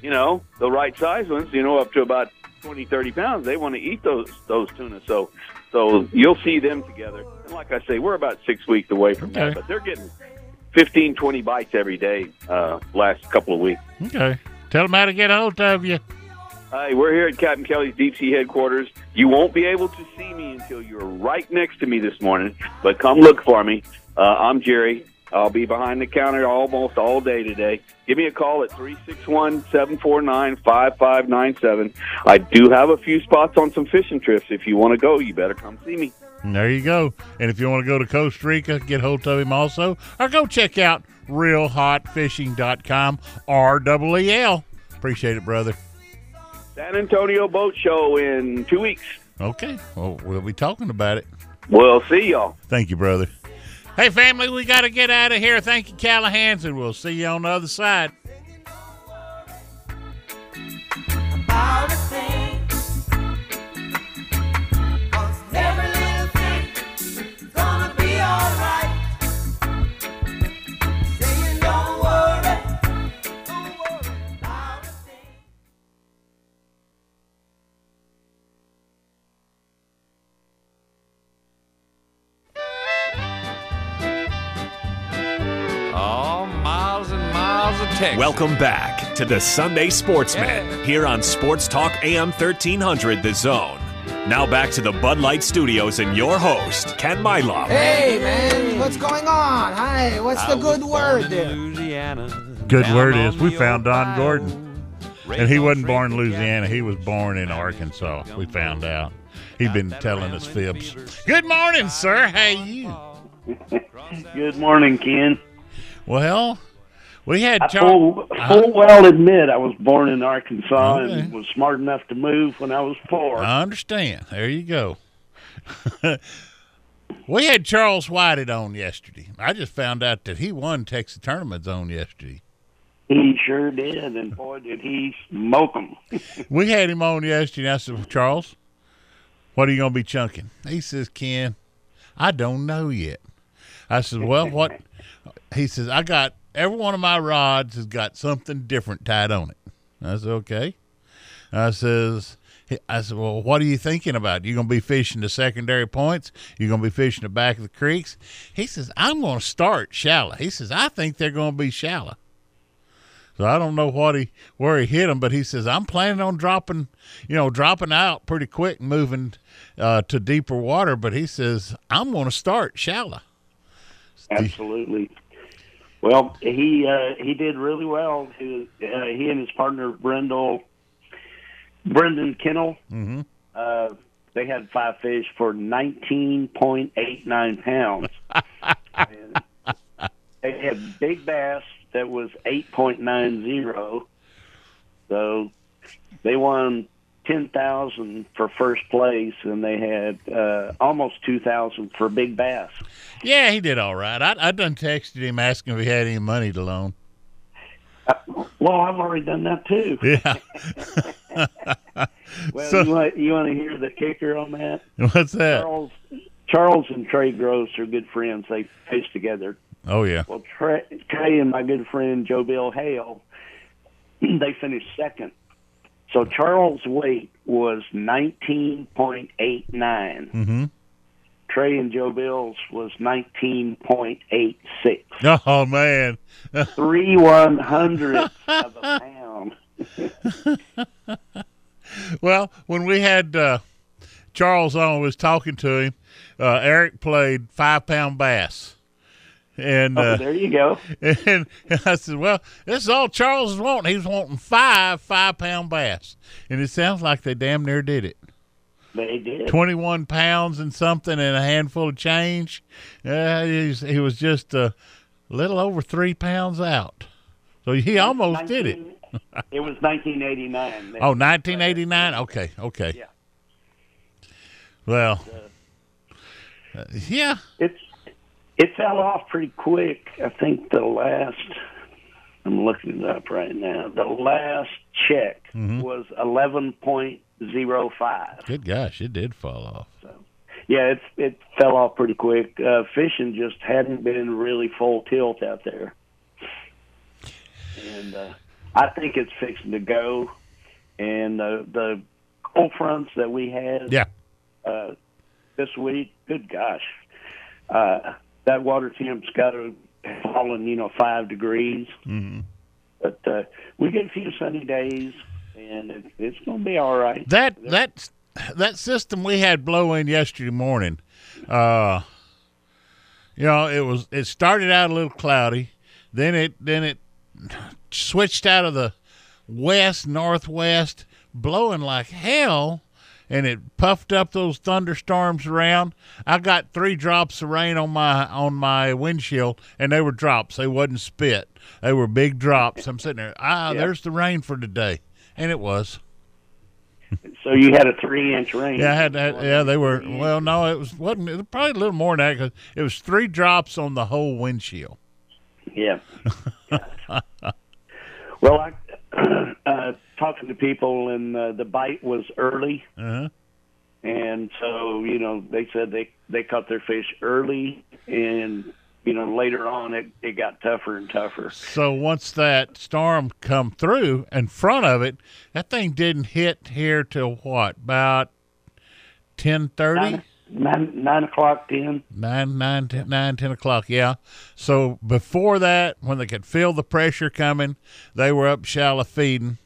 You know, the right size ones, you know, up to about twenty, thirty pounds, they want to eat those those tuna. So, so you'll see them together. And like I say, we're about six weeks away from Okay. that, but they're getting 15, 20 bites every day. Uh, last couple of weeks. Okay. Tell them how to get a hold of you. Hi, we're here at Captain Kelly's Deep Sea headquarters. You won't be able to see me until you're right next to me this morning, but come look for me. Uh, I'm Jerry. I'll be behind the counter almost all day today. Give me a call at 361 749 5597. I do have a few spots on some fishing trips. If you want to go, you better come see me. There you go. And if you want to go to Costa Rica, get hold of him also, or go check out reelhotfishing.com, R-E-E-L. Appreciate it, brother. San Antonio Boat Show in two weeks. Okay. Well, we'll be talking about it. We'll see y'all. Thank you, brother. Hey, family, we got to get out of here. Thank you, Callahans, and we'll see you on the other side. Welcome back to the Sunday Sportsman here on Sports Talk AM 1300 The Zone. Now back to the Bud Light Studios and your host, Ken Milam. Hey, man, what's going on? Hi, what's the good word there? Good word is we found Don Gordon. And he wasn't born in Louisiana. He was born in Arkansas. We found out. He'd been telling us fibs. Good morning, sir. How you? Good morning, Ken. Well, we had I Charles. full, uh-huh. full well admit I was born in Arkansas and was smart enough to move when I was four. I understand. There you go. we had Charles Whited on yesterday. I just found out that he won Texas Tournament Zone yesterday. He sure did, and boy, did he smoke 'em. We had him on yesterday. And I said, Charles, what are you going to be chunking? He says, Ken, I don't know yet. I said, well, what? He says, I got every one of my rods has got something different tied on it. I said, okay. I says, I said, well, what are you thinking about? You going to be fishing the secondary points? You going to be fishing the back of the creeks? He says, I'm going to start shallow. He says, I think they're going to be shallow. So I don't know what he where he hit them, but he says I'm planning on dropping, you know, dropping out pretty quick, and moving uh, to deeper water. But he says I'm going to start shallow. Absolutely. Well, he uh, he did really well. He, uh, he and his partner Brendel, Brendan Kennel, Mm-hmm. uh, they had five fish for nineteen point eight nine pounds. They had big bass that was eight point nine zero. So they won ten thousand for first place, and they had uh, almost two thousand for big bass. Yeah, he did all right. I I done texted him asking if he had any money to loan. Well, I've already done that too. Yeah. Well, So- you want you want to hear the kicker on that? What's that? Charles Charles and Trey Gross are good friends. They fish together. Oh yeah. Well, Trey, Trey and my good friend Joe Bill Hale, they finished second. So Charles' weight was nineteen point eight nine. Mm-hmm. Trey and Joe Bill's was nineteen point eight six. Oh man. Three one hundredths of a pound. Well, when we had uh, Charles on, was talking to him. Uh, Eric played five pound bass, and Oh, uh, there you go. And I said, "Well, this is all Charles is wanting. He's wanting five five pound bass, and it sounds like they damn near did it. They did. Twenty one pounds and something, and a handful of change. Uh, he, was, he was just a little over three pounds out, so he almost did it. It was 1989. Oh, 1989? Okay, okay. Yeah. Well, uh, yeah. It's it fell off pretty quick. I think the last I'm looking it up right now. The last check Mhm. was 11.05. Good gosh, it did fall off. Yeah, it it fell off pretty quick. Uh, fishing just hadn't been really full tilt out there, and uh, I think it's fixing to go. And uh, the cold fronts that we had, Yeah. uh, this week, good gosh, uh, that water temp's got to fallen, you know, five degrees. Mm-hmm. But uh, we get a few sunny days, and it, it's going to be all right. That that that system we had blow in yesterday morning, uh, you know, it was it started out a little cloudy, then it then it switched out of the west northwest, blowing like hell, and it puffed up those thunderstorms around. I got three drops of rain on my on my windshield, and they were drops. They wasn't spit. They were big drops. I'm sitting there. Ah, Yeah. there's the rain for today, and it was. So you had a three-inch rain. Yeah, I had that. Yeah, they were. Well, no, it was wasn't. It was probably a little more than that because it was three drops on the whole windshield. Yeah. well, I uh, talking to people, and uh, the bite was early, Uh-huh. and so you know they said they they caught their fish early, and you know later on it it got tougher and tougher. So once that storm come through in front of it, that thing didn't hit here till what about ten thirty? Nine, o'clock then. Nine, nine, ten, nine, ten o'clock. Yeah. So before that, when they could feel the pressure coming, they were up shallow feeding,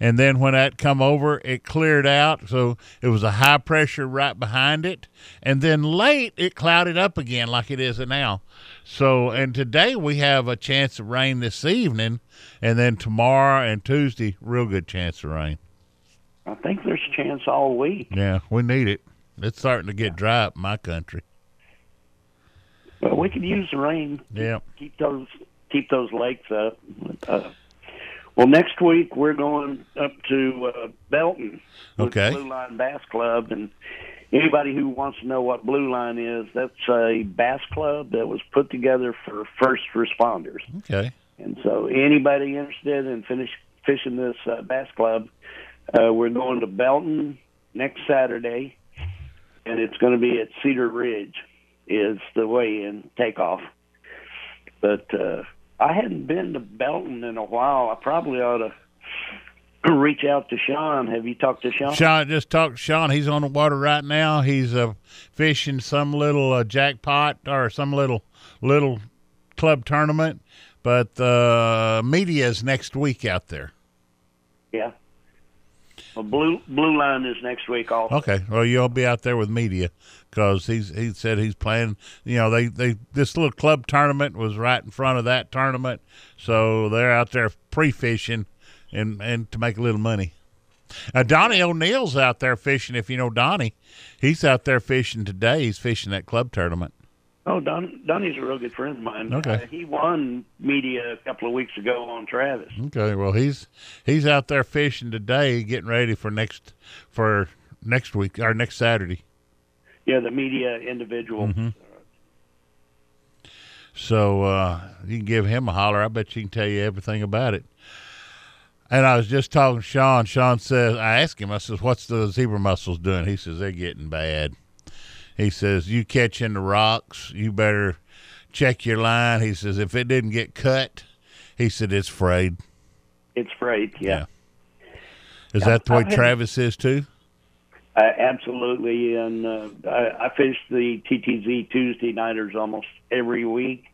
and then when that come over, it cleared out. So it was a high pressure right behind it, and then late it clouded up again like it is now. So and today we have a chance of rain this evening, and then tomorrow and Tuesday, real good chance of rain. I think there's a chance all week. Yeah, we need it. It's starting to get dry up in my country. But we could use the rain. Yeah. Keep those keep those lakes up. Uh, well, next week we're going up to uh, Belton Okay. Blue Line Bass Club, and anybody who wants to know what Blue Line is, that's a bass club that was put together for first responders. Okay. And so, anybody interested in finish fishing this uh, bass club, uh, we're going to Belton next Saturday, and it's going to be at Cedar Ridge, is the weigh-in takeoff. But uh, I hadn't been to Belton in a while. I probably ought to reach out to Sean. Have you talked to Sean? Sean just talked to Sean. He's on the water right now. He's uh, fishing some little uh, jackpot or some little little club tournament. But uh, media is next week out there. Yeah. Well, Blue Blue Line is next week also. Okay. Well, you'll be out there with media because he's he said he's playing. You know, they they this little club tournament was right in front of that tournament, so they're out there pre fishing and and to make a little money. Uh, Donnie O'Neill's out there fishing. If you know Donnie, he's out there fishing today. He's fishing that club tournament. Oh, Don Donnie's a real good friend of mine. Okay. Uh, he won media a couple of weeks ago on Travis. Okay, well he's he's out there fishing today, getting ready for next for next week or next Saturday. Yeah, the media individual. Mhm. So uh, you can give him a holler. I bet he can tell you everything about it. And I was just talking to Sean. Sean says, I asked him, I says, what's the zebra mussels doing? He says, they're getting bad. He says, you catching the rocks, you better check your line. He says, if it didn't get cut, he said, it's frayed. It's frayed. Yeah. Is that the way had- Travis is too? Uh, absolutely, and uh, I, I fish the TTZ Tuesday nighters almost every week,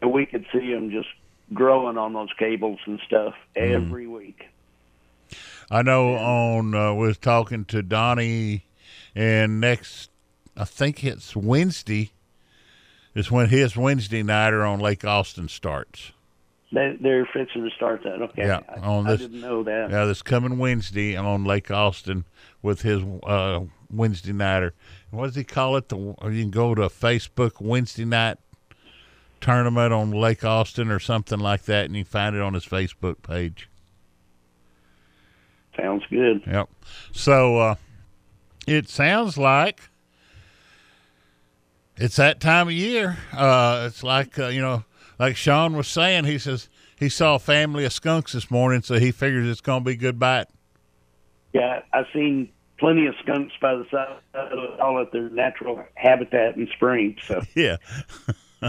and we could see them just growing on those cables and stuff every week. I know on uh, was talking to Donnie, and next I think it's Wednesday. Is when his Wednesday nighter on Lake Austin starts. They, they're fixing to start that. Okay, Yeah, I, on I this- didn't know that. Yeah, this coming Wednesday on Lake Austin with his uh, Wednesday nighter. What does he call it? The you can go to a Facebook Wednesday night tournament on Lake Austin or something like that, and you find it on his Facebook page. Sounds good. Yep. So uh, it sounds like it's that time of year. Uh, it's like uh, you know, like Sean was saying. He says he saw a family of skunks this morning, so he figures it's going to be good bite. Yeah, I've seen plenty of skunks by the side of all at their natural habitat in spring. So Yeah.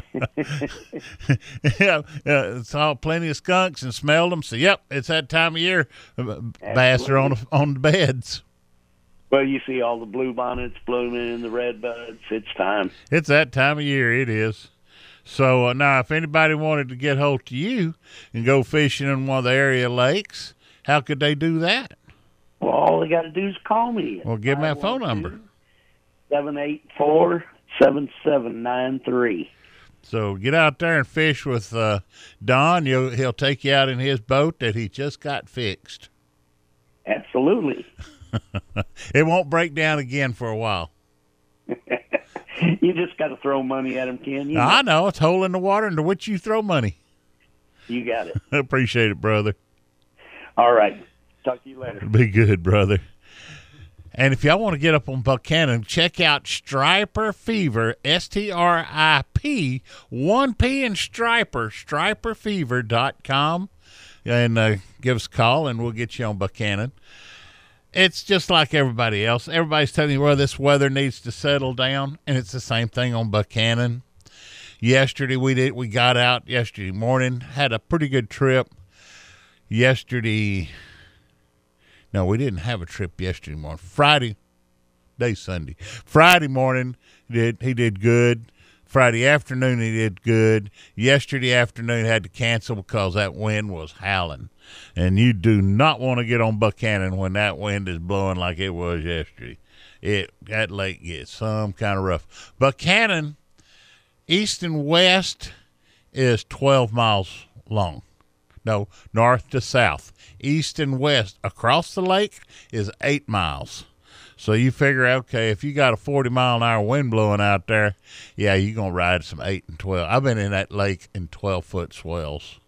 yeah, yeah, saw plenty of skunks and smelled them. So, yep, it's that time of year. Uh, Bass are on on the beds. Well, you see all the blue bonnets blooming and the red buds. It's time. It's that time of year. It is. So uh, now, if anybody wanted to get hold to you and go fishing in one of the area lakes, how could they do that? Well, all they got to do is call me. Well, give me that phone number. Seven eight four seven seven nine three. So get out there and fish with uh, Don. You'll, he'll take you out in his boat that he just got fixed. Absolutely. It won't break down again for a while. You just got to throw money at him, Ken. You, I know it's hole in the water into which you throw money. you got it. Appreciate it, brother. All right. Talk to you later. Be good, brother. And if y'all want to get up on Buchanan, check out Striper Fever, S T R I P, 1P and Striper, striperfever.com. And uh, give us a call and we'll get you on Buchanan. It's just like everybody else. Everybody's telling you, well, this weather needs to settle down. And it's the same thing on Buchanan. Yesterday we did we got out yesterday morning, had a pretty good trip. Yesterday no, we didn't have a trip yesterday morning. Friday, day Sunday. Friday morning, did he did good. Friday afternoon, he did good. Yesterday afternoon, had to cancel because that wind was howling, and you do not want to get on Buchanan when that wind is blowing like it was yesterday. It that lake gets some kind of rough. Buchanan, east and west, is twelve miles long. No, north to south. East and west across the lake is eight miles. So you figure, okay, if you got a 40 mile an hour wind blowing out there, yeah, you're going to ride some 8 and 12. I've been in that lake in 12 foot swells.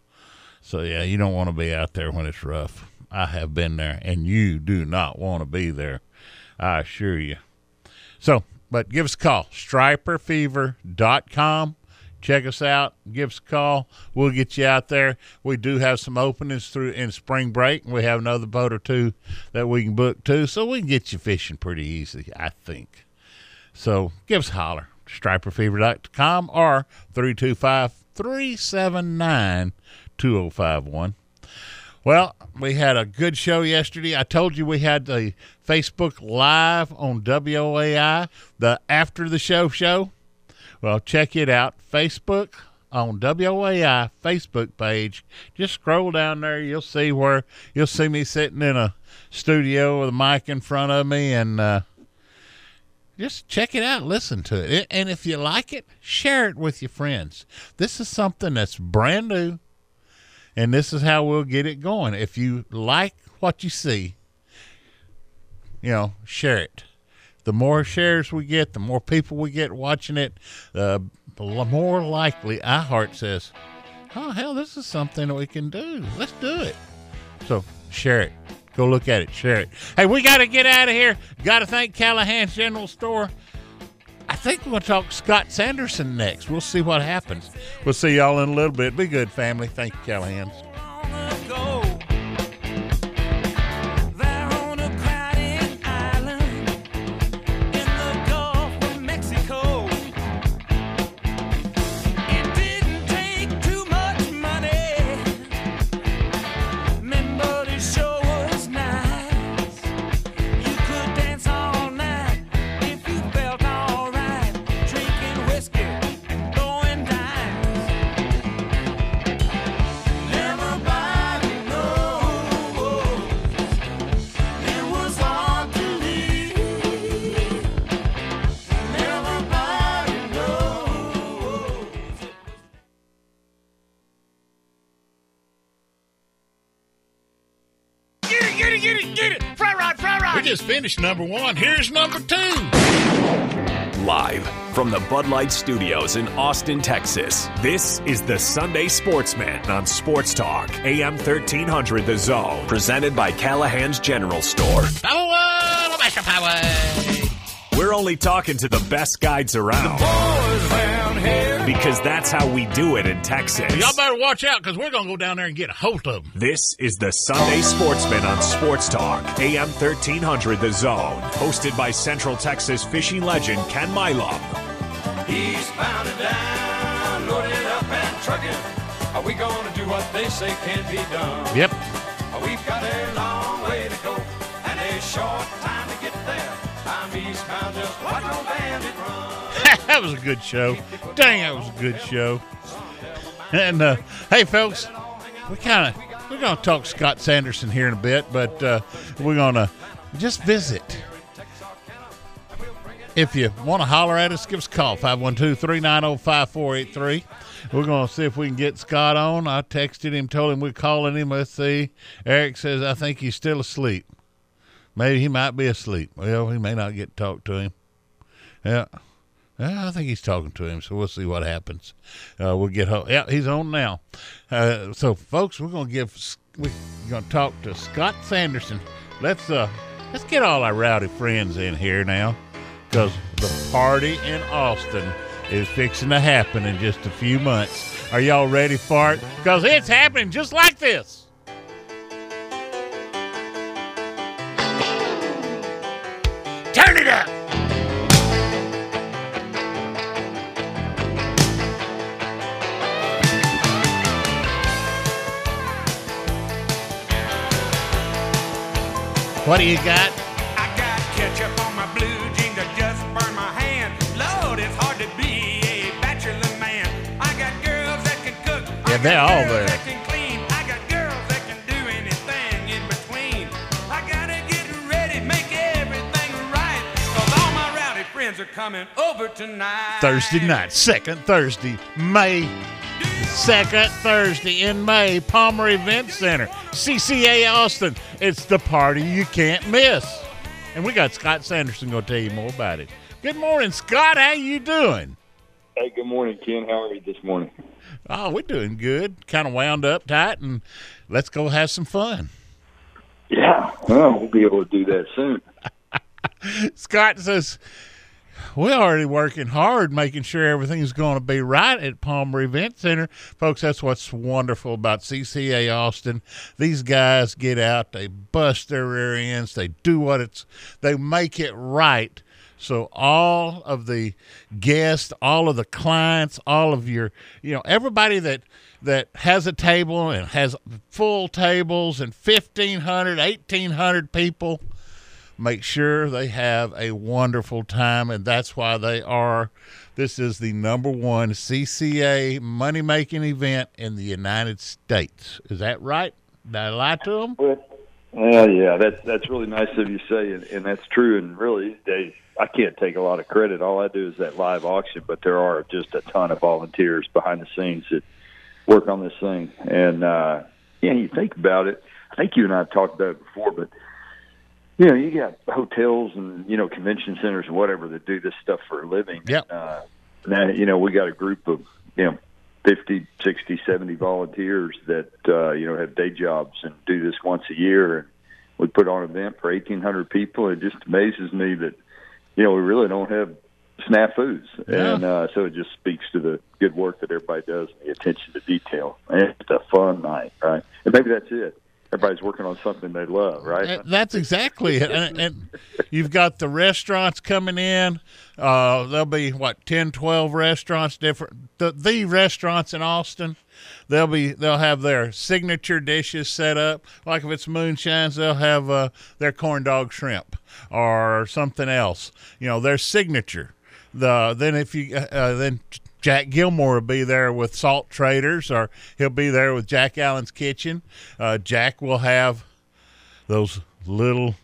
So yeah, you don't want to be out there when it's rough. I have been there, and you do not want to be there. I assure you. So, but give us a call, striperfever.com. Check us out. Give us a call. We'll get you out there. We do have some openings through in spring break. And we have another boat or two that we can book too, so we can get you fishing pretty easy, I think. So give us a holler. Striperfever.com or 325 379 2051. Well, we had a good show yesterday. I told you we had the Facebook Live on WOAI, the After the Show show. Well, check it out. Facebook on WOAI Facebook page. Just scroll down there. You'll see where you'll see me sitting in a studio with a mic in front of me and uh, just check it out. Listen to it. And if you like it, share it with your friends. This is something that's brand new. And this is how we'll get it going. If you like what you see, you know, share it the more shares we get, the more people we get watching it, the more likely iHeart says, "Oh hell, this is something we can do. Let's do it." So share it. Go look at it. Share it. Hey, we got to get out of here. Got to thank Callahan's General Store. Think we're going to talk Scott Sanderson next. We'll see what happens. We'll see y'all in a little bit. Be good, family. Thank you, Callahan's. Number one. Here's number two. Live from the Bud Light Studios in Austin, Texas. This is the Sunday Sportsman on Sports Talk, AM 1300 The Zone, presented by Callahan's General Store. Power, Power. We're only talking to the best guides around. Because that's how we do it in Texas. Y'all better watch out because we're going to go down there and get a hold of them. This is the Sunday Sportsman on Sports Talk, AM 1300 The Zone, hosted by Central Texas fishing legend Ken Milam. Eastbound and down, loaded up and trucking. Are we gonna do what they say can't be done? Yep. We've got a long way to go and a short time to get there. I'm eastbound, just watch no bandit run. That was a good show. Dang, that was a good show. And uh, hey, folks, we kind of we're to talk Scott Sanderson here in a bit, but uh, we're to just visit. If you want to holler at us, give us a call 512-390-5483. We're going to see if we can get Scott on. I texted him, told him we're calling him. Let's see. Eric says I think he's still asleep. Maybe he might be asleep. Well, we may not get to talk to him. Yeah. I think he's talking to him, so we'll see what happens. Uh, we'll get home. Yeah, he's on now. Uh, so, folks, we're gonna give we're gonna talk to Scott Sanderson. Let's uh, let's get all our rowdy friends in here now, because the party in Austin is fixing to happen in just a few months. Are y'all ready for it? Because it's happening just like this. Turn it up. What do you got? I got ketchup on my blue jeans that just burned my hand. Lord, it's hard to be a bachelor man. I got girls that can cook. Yeah, they're all there. that can clean. I got girls that can do anything in between. I gotta get ready, make everything right. Cause all my rowdy friends are coming over tonight. Thursday night, second Thursday, May. Second Thursday in May, Palmer Event Center, CCA Austin. It's the party you can't miss. And we got Scott Sanderson going to tell you more about it. Good morning, Scott. How you doing? Hey, good morning, Ken. How are you this morning? Oh, we're doing good. Kind of wound up tight, and let's go have some fun. Yeah, well, we'll be able to do that soon. Scott says, we're already working hard making sure everything's going to be right at Palmer Event Center. Folks, that's what's wonderful about CCA Austin. These guys get out, they bust their rear ends, they do what it's, they make it right. So all of the guests, all of the clients, all of your, you know, everybody that that has a table and has full tables and 1500, 1800 people, make sure they have a wonderful time and that's why they are this is the number one CCA money making event in the United States. Is that right? Did I lie to them? Well, yeah, that's that's really nice of you say, and, and that's true. And really, these days, I can't take a lot of credit. All I do is that live auction, but there are just a ton of volunteers behind the scenes that work on this thing. And uh, yeah, you think about it. I think you and I have talked about it before, but you know, you got hotels and you know convention centers and whatever that do this stuff for a living. Yep. Uh, now you know we got a group of you know 50, 60, 70 volunteers that uh, you know have day jobs and do this once a year. And we put on an event for eighteen hundred people. It just amazes me that you know we really don't have snafus, Yeah. and uh, so it just speaks to the good work that everybody does and the attention to detail. And it's a fun night, right? And maybe that's it. Everybody's working on something they love, right? That's exactly it. And, and you've got the restaurants coming in. Uh, there'll be what 10, 12 restaurants different. The, the restaurants in Austin, they'll be they'll have their signature dishes set up. Like if it's moonshines, they'll have uh, their corn dog shrimp or something else. You know, their signature. The then if you uh, uh, then Jack Gilmore will be there with Salt Traders, or he'll be there with Jack Allen's Kitchen. Uh, Jack will have those little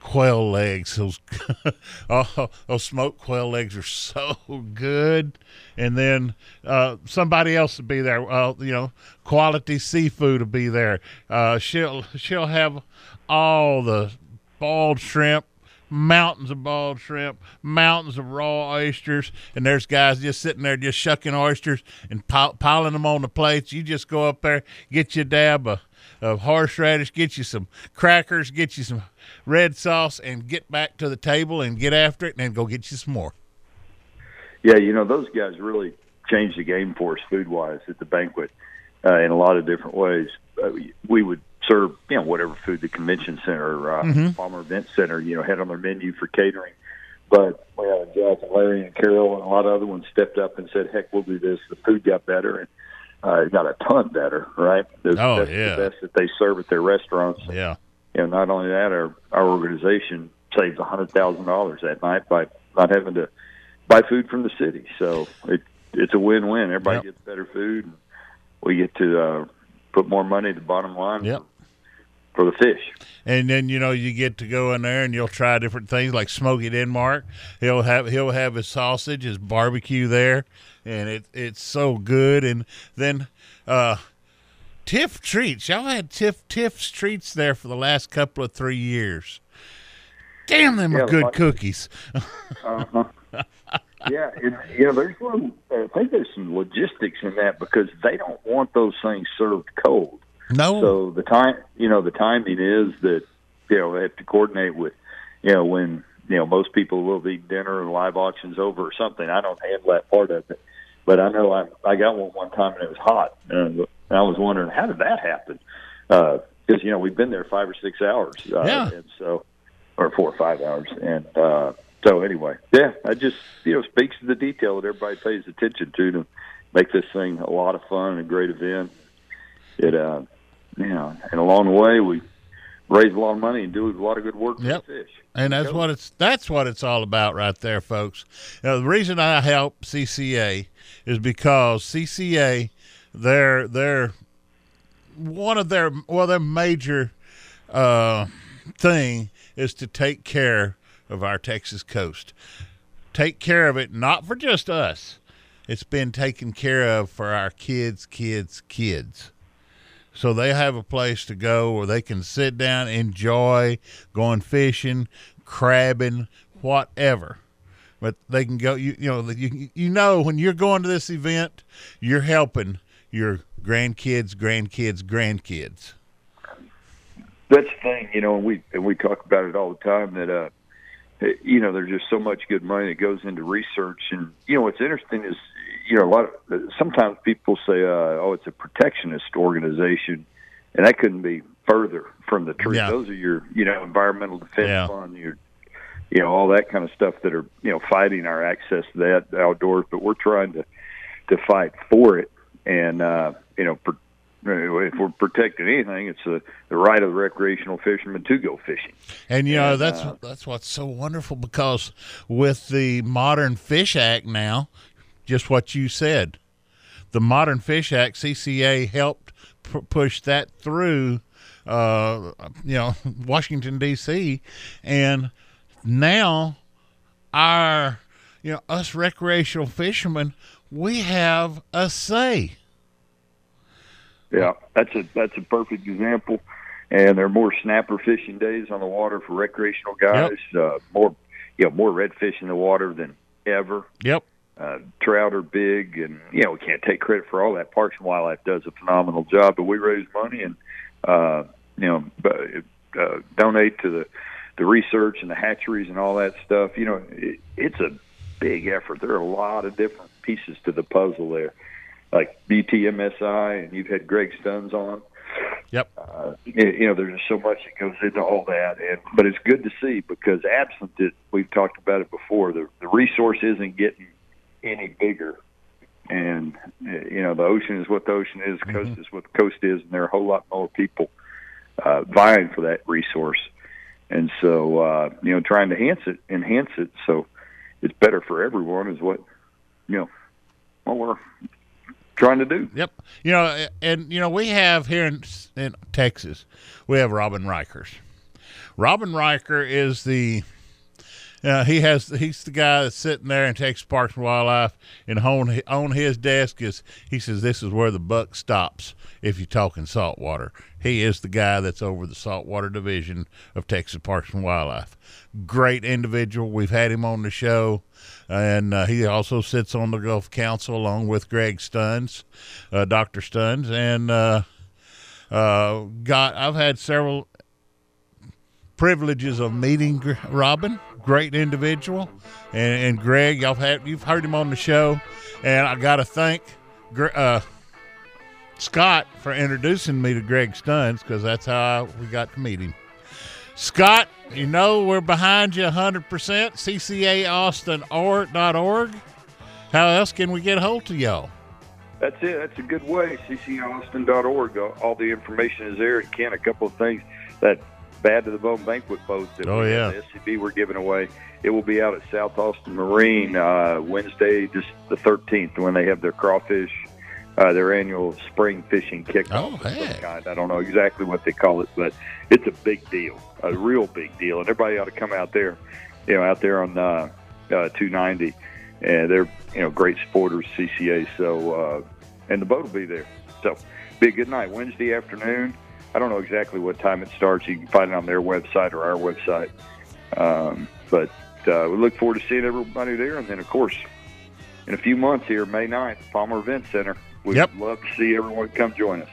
quail legs. Those oh, those smoked quail legs are so good. And then uh, somebody else will be there. Uh, you know, quality seafood will be there. Uh, she'll she'll have all the boiled shrimp. Mountains of boiled shrimp, mountains of raw oysters, and there's guys just sitting there just shucking oysters and pil- piling them on the plates. You just go up there, get you a dab of, of horseradish, get you some crackers, get you some red sauce, and get back to the table and get after it, and then go get you some more. Yeah, you know those guys really changed the game for us food wise at the banquet uh, in a lot of different ways. Uh, we- we would serve you know whatever food the convention center, uh, Mhm. Palmer Event Center, you know had on their menu for catering. But we had Jack and Larry and Carol and a lot of other ones stepped up and said, "Heck, we'll do this." The food got better and uh, it got a ton better, right? The, Oh, that's yeah. the best that they serve at their restaurants. Yeah. You know, not only that, our our organization saves a hundred thousand dollars that night by not having to buy food from the city. So it it's a win win. Everybody Yep. gets better food. And we get to uh, put more money at the bottom line Yep. For the fish. And then you know you get to go in there and you'll try different things like Smokey Denmark. He'll have he'll have his sausage, his barbecue there, and it it's so good. And then uh, Tiff treats. Y'all had Tiff Tiff's treats there for the last couple of three years. Damn, them Yeah, are good like- cookies. Uh-huh. yeah, and, you know, there's one. I think there's some logistics in that because they don't want those things served cold. No. So the time, you know, the timing is that you know they have to coordinate with, you know, when you know most people will be dinner and live auctions over or something. I don't handle that part of it, but I know I I got one one time and it was hot, and I was wondering how did that happen? Because you know we've been there five or six hours, uh, Yeah. and so or four or five hours, and uh, so anyway, yeah, I just you know speaks to the detail that everybody pays attention to to make this thing a lot of fun and a great event. It uh, know, and along the way we raise a lot of money and do a lot of good work for Yep. the fish. And that's what it's that's what it's all about right there, folks. Now, the reason I help CCA is because CCA, they're they're one of their well their major uh, thing is to take care of our Texas coast. Take care of it not for just us. It's been taken care of for our kids, kids, kids. So they have a place to go where they can sit down, enjoy going fishing, crabbing, whatever. But they can go. You, you know you you know when you're going to this event, you're helping your grandkids, grandkids, grandkids. That's the thing, you know, and we and we talk about it all the time that uh you know, there's just so much good money that goes into research and you know what's interesting is you know, a lot of sometimes people say uh oh it's a protectionist organization and that couldn't be further from the truth. Yeah. Those are your, you know, environmental defense Yeah. fund, your you know, all that kind of stuff that are, you know, fighting our access to that outdoors, but we're trying to to fight for it and uh you know, per, if we're protecting anything, it's the the right of the recreational fishermen to go fishing. And you know And, that's uh, that's what's so wonderful because with the Modern Fish Act now, just what you said, the Modern Fish Act CCA helped p- push that through, uh, you know, Washington D.C. and now our you know us recreational fishermen we have a say. Yeah, that's a that's a perfect example. And there are more snapper fishing days on the water for recreational guys. Uh, more, you know, more redfish in the water than ever. Yep. Uh, trout are big, and you know we can't take credit for all that. Parks and Wildlife does a phenomenal job, but we raise money and uh, you know uh, donate to the the research and the hatcheries and all that stuff. You know, it, it's a big effort. There are a lot of different pieces to the puzzle there, like BTMSI, and you've had Greg Stunz on. Yep. Uh, you you know, there's just so much that goes into all that, and but it's good to see because absent it, we've talked about it before. The the resource isn't getting any bigger, and uh, you know, the ocean is what the ocean is, the coast is what the coast is, and there are a whole lot more people uh, vying for that resource, and so uh, you know, trying to enhance it, enhance it, so it's better for everyone is what you know what we're trying to do. Yep. You know, and you know we have here in in Texas, we have Robin Riechers. Robin Riker is the uh, he has he's the guy that's sitting there and Texas Parks and Wildlife, and on on his desk is he says this is where the buck stops if you're talking saltwater. He is the guy that's over the saltwater division of Texas Parks and Wildlife. Great individual. We've had him on the show, and uh, he also sits on the Gulf Council along with Greg Stunz, uh, Doctor Stunz, and uh, uh, got I've had several privileges of meeting Robin. Great individual, and, and Greg. Y'all had you've heard him on the show, and I got to thank uh, Scott for introducing me to Greg Stunz because that's how we got to meet him. Scott, you know we're behind you 100%. CCAAustin.org. How else can we get a hold of y'all? That's it. That's a good way. CCAustin.org. All the information is there. And Ken, a couple of things that bad to the bone banquet boat that Oh, we yeah. the SCB we're giving away. It will be out at South Austin Marine uh, Wednesday, just the 13th, when they have their crawfish, uh, their annual spring fishing kickoff. Oh, of some heck. kind. I don't know exactly what they call it, but it's a big deal, a real big deal, and everybody ought to come out there. You know, out there on uh, uh, 290, and they're you know great supporters CCA. So uh, and the boat will be there. So be a good night Wednesday afternoon. I don't know exactly what time it starts. You can find it on their website or our website. Um, but uh, we look forward to seeing everybody there. And then, of course, in a few months here, May 9th, Palmer Event Center. We'd Yep. love to see everyone come join us.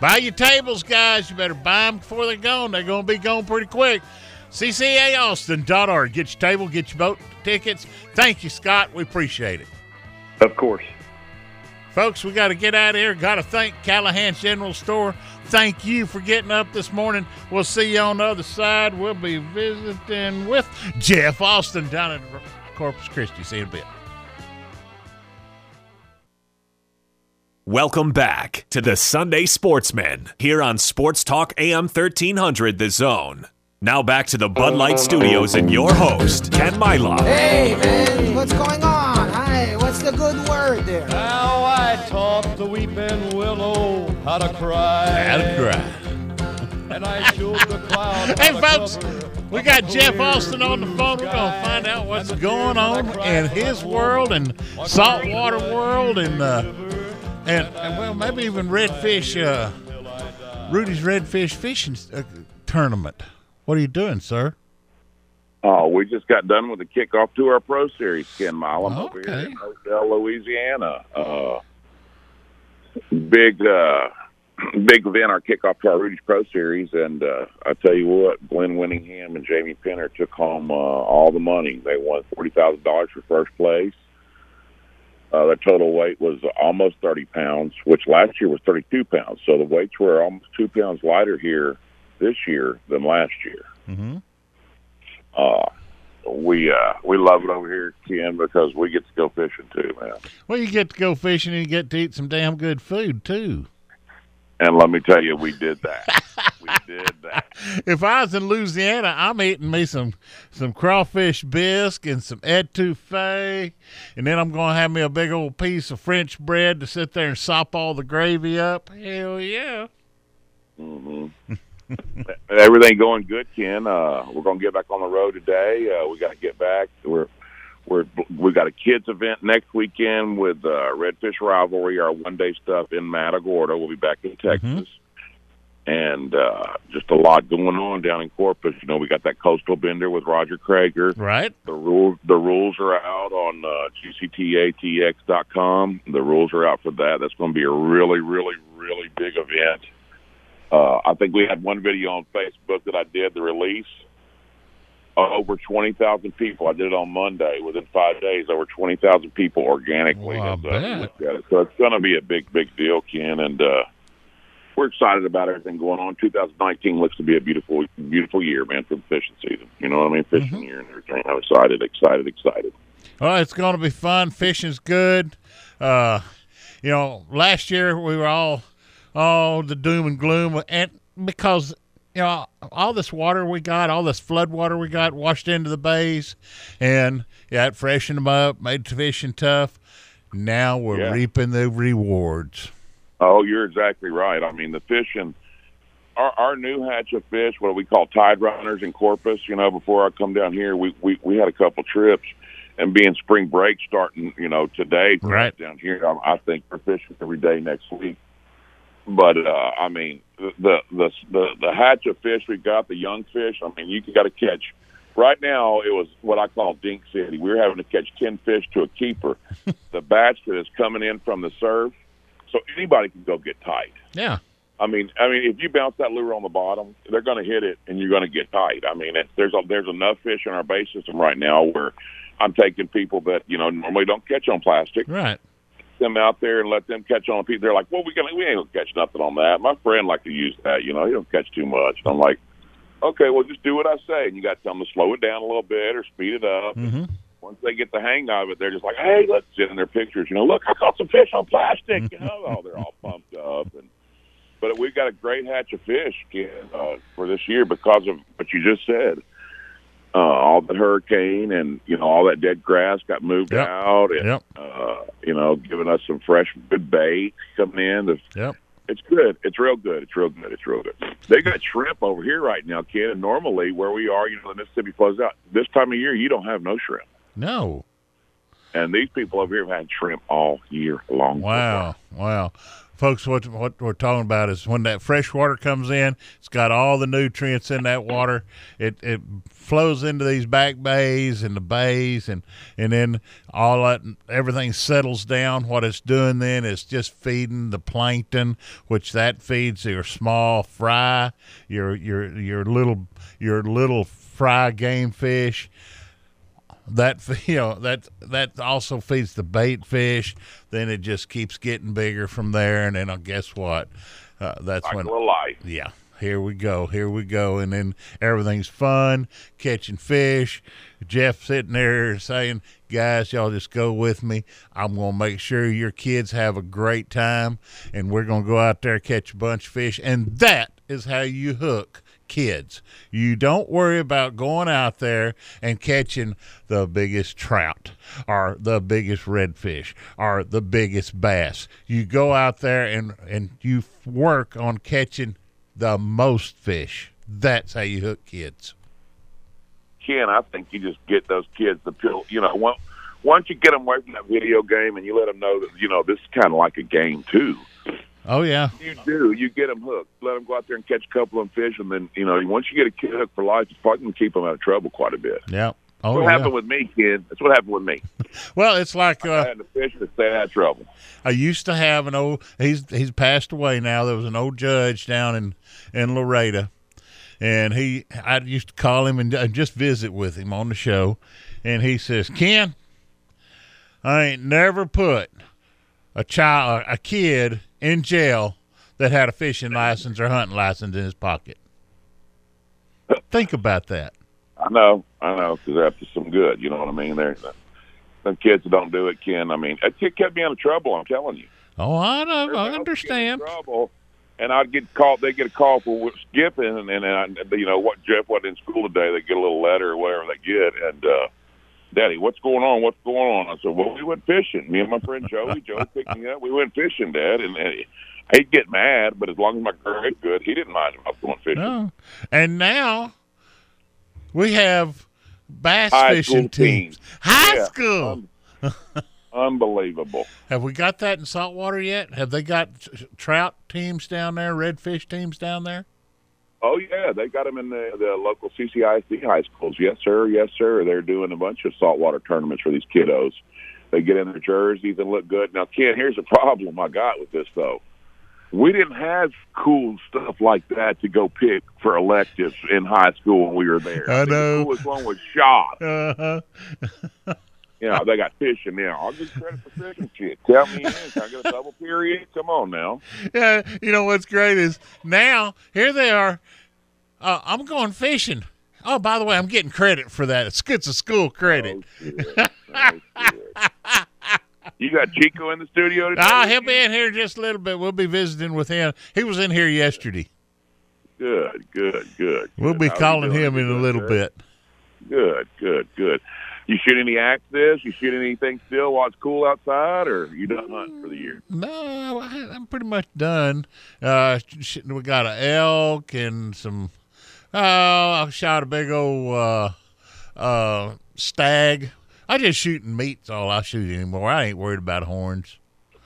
Buy your tables, guys. You better buy them before they're gone. They're going to be gone pretty quick. CCAAustin.org. Get your table, get your boat tickets. Thank you, Scott. We appreciate it. Of course. Folks, we got to get out of here. Got to thank Callahan's General Store. Thank you for getting up this morning. We'll see you on the other side. We'll be visiting with Jeff Austin down in Corpus Christi. See you in a bit. Welcome back to the Sunday Sportsman here on Sports Talk AM 1300 The Zone. Now back to the Bud Light Studios and your host, Ken Milam. Hey, man, what's going on? Hi, what's the good word there? Now I taught the weeping willow how to cry. How to cry. And I showed the cloud. Hey, folks, we got Jeff Austin on the phone. We're going to find out what's going on in his world and saltwater world and, uh, and, and well, maybe even redfish, uh, Rudy's redfish fishing uh, tournament. What are you doing, sir? Oh, we just got done with the kickoff to our Pro Series, Ken Mile. I'm over Okay. here in Roselle, Louisiana. Uh, big, uh, big event, our kickoff to our Rudy's Pro Series, and uh, I tell you what, Glenn Winningham and Jamie Penner took home uh, all the money. They won forty thousand dollars for first place. Uh, their total weight was almost 30 pounds, which last year was 32 pounds. So the weights were almost two pounds lighter here this year than last year. Mm-hmm. Uh, we uh, we love it over here, Ken, because we get to go fishing too, man. Well, you get to go fishing and you get to eat some damn good food, too. And let me tell you, we did that. we did that. If I was in Louisiana, I'm eating me some some crawfish bisque and some etouffee, and then I'm going to have me a big old piece of French bread to sit there and sop all the gravy up. Hell yeah! hmm Everything going good, Ken. Uh, we're going to get back on the road today. Uh, we got to get back. We're we're we got a kids event next weekend with uh, Redfish Rivalry, our one day stuff in Matagorda. We'll be back in Texas. and uh, just a lot going on down in Corpus. You know, we got that coastal bender with Roger Creager. Right. The rules the rules are out on uh, gctatx.com. The rules are out for that. That's going to be a really, really, really big event. Uh, I think we had one video on Facebook that I did the release. Uh, over twenty thousand people. I did it on Monday. Within five days, over twenty thousand people organically. Well, I uh, bet. looked at it. So it's going to be a big, big deal, Ken. And uh, we're excited about everything going on. 2019 looks to be a beautiful, beautiful year, man, for the fishing season. You know what I mean? Fishing Mm-hmm. year and everything. I'm excited, excited, excited. Well, it's going to be fun. Fishing's good. Uh, you know, last year we were all all the doom and gloom, and because you know all this water we got, all this flood water we got washed into the bays, and yeah, it freshened them up, made the fishing tough. Now we're Yeah. reaping the rewards. Oh, you're exactly right. I mean, the fishing, our, our new hatch of fish, what do we call tide runners in Corpus. You know, before I come down here, we we we had a couple trips, and being spring break starting, you know, today Right. down here, I, I think we're fishing every day next week. But uh, I mean, the, the the the hatch of fish we got, the young fish. I mean, you got to catch. Right now, it was what I call Dink City. We were having to catch ten fish to a keeper. the batch that is coming in from the surf, so anybody can go get tight. Yeah. I mean, I mean, if you bounce that lure on the bottom, they're going to hit it, and you're going to get tight. I mean, it, there's a, there's enough fish in our base system right now where I'm taking people that you know normally don't catch on plastic, Right. Them out there and let them catch on. People, they're like, well, we gonna we ain't gonna catch nothing on that. My friend like to use that. You know, he don't catch too much. And I'm like, okay, well, just do what I say, and you got to tell them to slow it down a little bit or speed it up. Mm-hmm. Once they get the hang of it, they're just like, hey, let's sit in their pictures. You know, look, I caught some fish on plastic. You know, oh, they're all pumped up and. But we've got a great hatch of fish uh, for this year because of what you just said. Uh, all the hurricane and you know all that dead grass got moved Yep. out, and Yep. uh, you know giving us some fresh good bait coming in. The, Yep. it's good. It's real good. It's real good. It's real good. They got shrimp over here right now, kid. And normally where we are, you know, the Mississippi flows out. This time of year, you don't have no shrimp. No. And these people over here have had shrimp all year long. Wow, wow, folks! What what we're talking about is when that fresh water comes in, it's got all the nutrients in that water. It it flows into these back bays and the bays, and and then all that everything settles down. What it's doing then is just feeding the plankton, which that feeds your small fry, your your your little your little fry game fish that you know that that also feeds the bait fish. Then it just keeps getting bigger from there, and then uh, guess what? Uh, that's when Cycle of life. yeah. Here we go. Here we go. And then everything's fun, catching fish. Jeff sitting there saying, Guys, y'all just go with me. I'm to make sure your kids have a great time. And we're to go out there, catch a bunch of fish. And that is how you hook kids. You don't worry about going out there and catching the biggest trout or the biggest redfish or the biggest bass. You go out there and, and you work on catching the most fish. That's how you hook kids. Ken, I think you just get those kids the pill. You know, once once you get them away from that video game and you let them know that you know this is kind of like a game too. Oh yeah, You do. You get them hooked. Let them go out there and catch a couple of fish, and then you know once you get a kid hooked for life, it's probably going to keep them out of trouble quite a bit. yeah. Oh what yeah. happened with me, kid. That's what happened with me. Well, it's like I uh, had the fish to stay out of trouble. I used to have an old. He's he's passed away now. There was an old judge down in in Laredo, and he I used to call him and just visit with him on the show, and he says, "Ken, I ain't never put a child a kid in jail that had a fishing license or hunting license in his pocket." Think about that. I know, I know, because to some good. You know what I mean? There's some kids that don't do it, Ken. I mean, it kept me out of trouble. I'm telling you. Oh, I know. I get in understand. Trouble, and I'd get called. They get a call for skipping, and, and, and I, you know what? Jeff wasn't in school today. They get a little letter or whatever they get, and uh, Daddy, what's going on? What's going on? I said, Well, we went fishing. Me and my friend Joey. Joey picked me up. We went fishing, Dad, and, and he'd get mad, but as long as my girl grade good, he didn't mind if I was going fishing. No. And now we have bass High fishing teams. teams. High Yeah. school. Unbelievable. Have we got that in saltwater yet? Have they got trout teams down there, redfish teams down there? Oh yeah, they got them in the, the local CCISD high schools. Yes, sir. Yes, sir. They're doing a bunch of saltwater tournaments for these kiddos. They get in their jerseys and look good. Now, Ken, here's a problem I got with this though. We didn't have cool stuff like that to go pick for electives in high school when we were there. I know. The coolest one was shot. Uh-huh. You know, they got fishing now. I'll give credit for fishing shit. Tell me in. Can I get a double period? Come on now. yeah, you know what's great is now here they are. Uh, I'm going fishing. Oh, by the way, I'm getting credit for that. It's it's a school credit. You got Chico in the studio today? Ah, he'll be in here just a little bit. We'll be visiting with him. He was in here yesterday. Good, good, good. We'll be How calling him in a little good? bit. Good, good, good. You shoot any axes? You shoot anything still while it's cool outside, or you done hunting for the year? No, I- I'm pretty much done. Uh, we got an elk and some. Oh, I shot a big old uh, uh, stag. I just shooting meat's all I shoot anymore. I ain't worried about horns.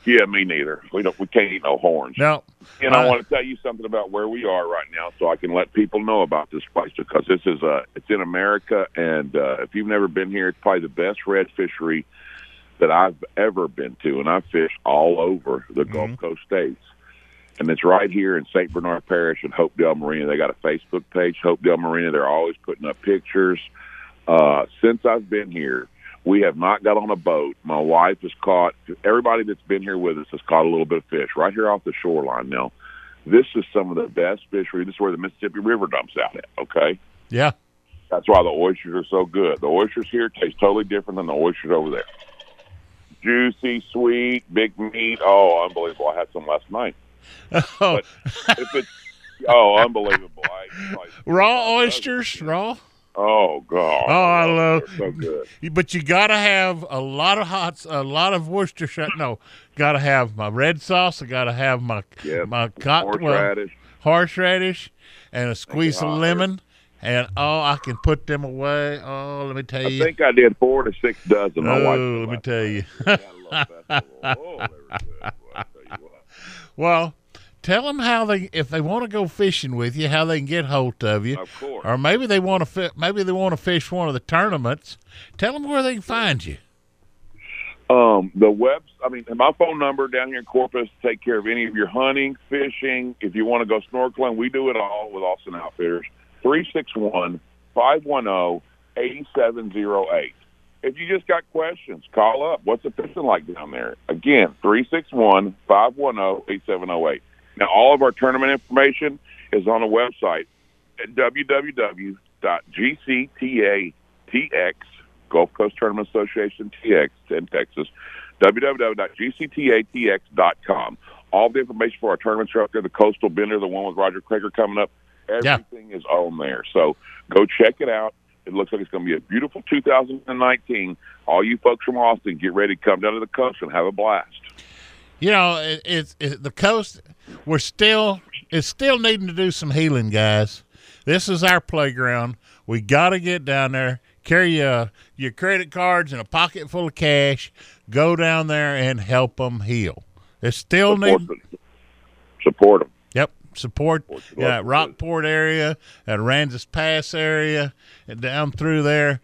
Yeah, me neither. We don't. We can't eat no horns. No. And I Uh, want to tell you something about where we are right now, so I can let people know about this place because this is uh it's in America, and uh, if you've never been here, it's probably the best red fishery that I've ever been to, and I've fished all over the Gulf Coast states. And it's right here in St. Bernard Parish in Hopedale Marina. They got a Facebook page, Hopedale Marina. They're always putting up pictures. Uh, since I've been here, we have not got on a boat. My wife has caught, everybody that's been here with us has caught a little bit of fish right here off the shoreline now. This is some of the best fishery. This is where the Mississippi River dumps out at, okay? Yeah. That's why the oysters are so good. The oysters here taste totally different than the oysters over there. Juicy, sweet, big meat. Oh, unbelievable. I had some last night. Oh, oh, unbelievable. I, raw oysters, raw. Oh, God. Oh, I love. So good. But you got to have a lot of hot, a lot of Worcestershire. No, got to have my red sauce. I got to have my my cotton well, Horseradish. horseradish, and a squeeze of hot, lemon. And oh, I can put them away. Oh, let me tell you. I think I did four to six dozen. Oh, let me oh, tell you. well, tell them how they, if they want to go fishing with you, how they can get hold of you. Of course. Or maybe they want to, fi- maybe they want to fish one of the tournaments. Tell them where they can find you. Um, the webs. I mean, my phone number down here in Corpus to take care of any of your hunting, fishing. If you want to go snorkeling, we do it all with Austin Outfitters. Three six one five one zero eighty seven zero eight. If you just got questions, call up. What's the fishing like down there? Again, three six one five one zero eight seven zero eight. Now, all of our tournament information is on the website at www.gctatx Gulf Coast Tournament Association TX in Texas, www.gctatx.com. All the information for our tournaments are up there. The Coastal Bender, the one with Roger Creager coming up, everything is on there. So go check it out. It looks like it's going to be a beautiful 2019. All you folks from Austin, get ready to come down to the coast and have a blast. You know, it, it's it, the coast. We're still it's still needing to do some healing, guys. This is our playground. We got to get down there. Carry uh, your credit cards and a pocket full of cash. Go down there and help them heal. It's still Support need them. Support them. Yep, support your yeah, Rockport area, at Aransas Pass area, and down through there.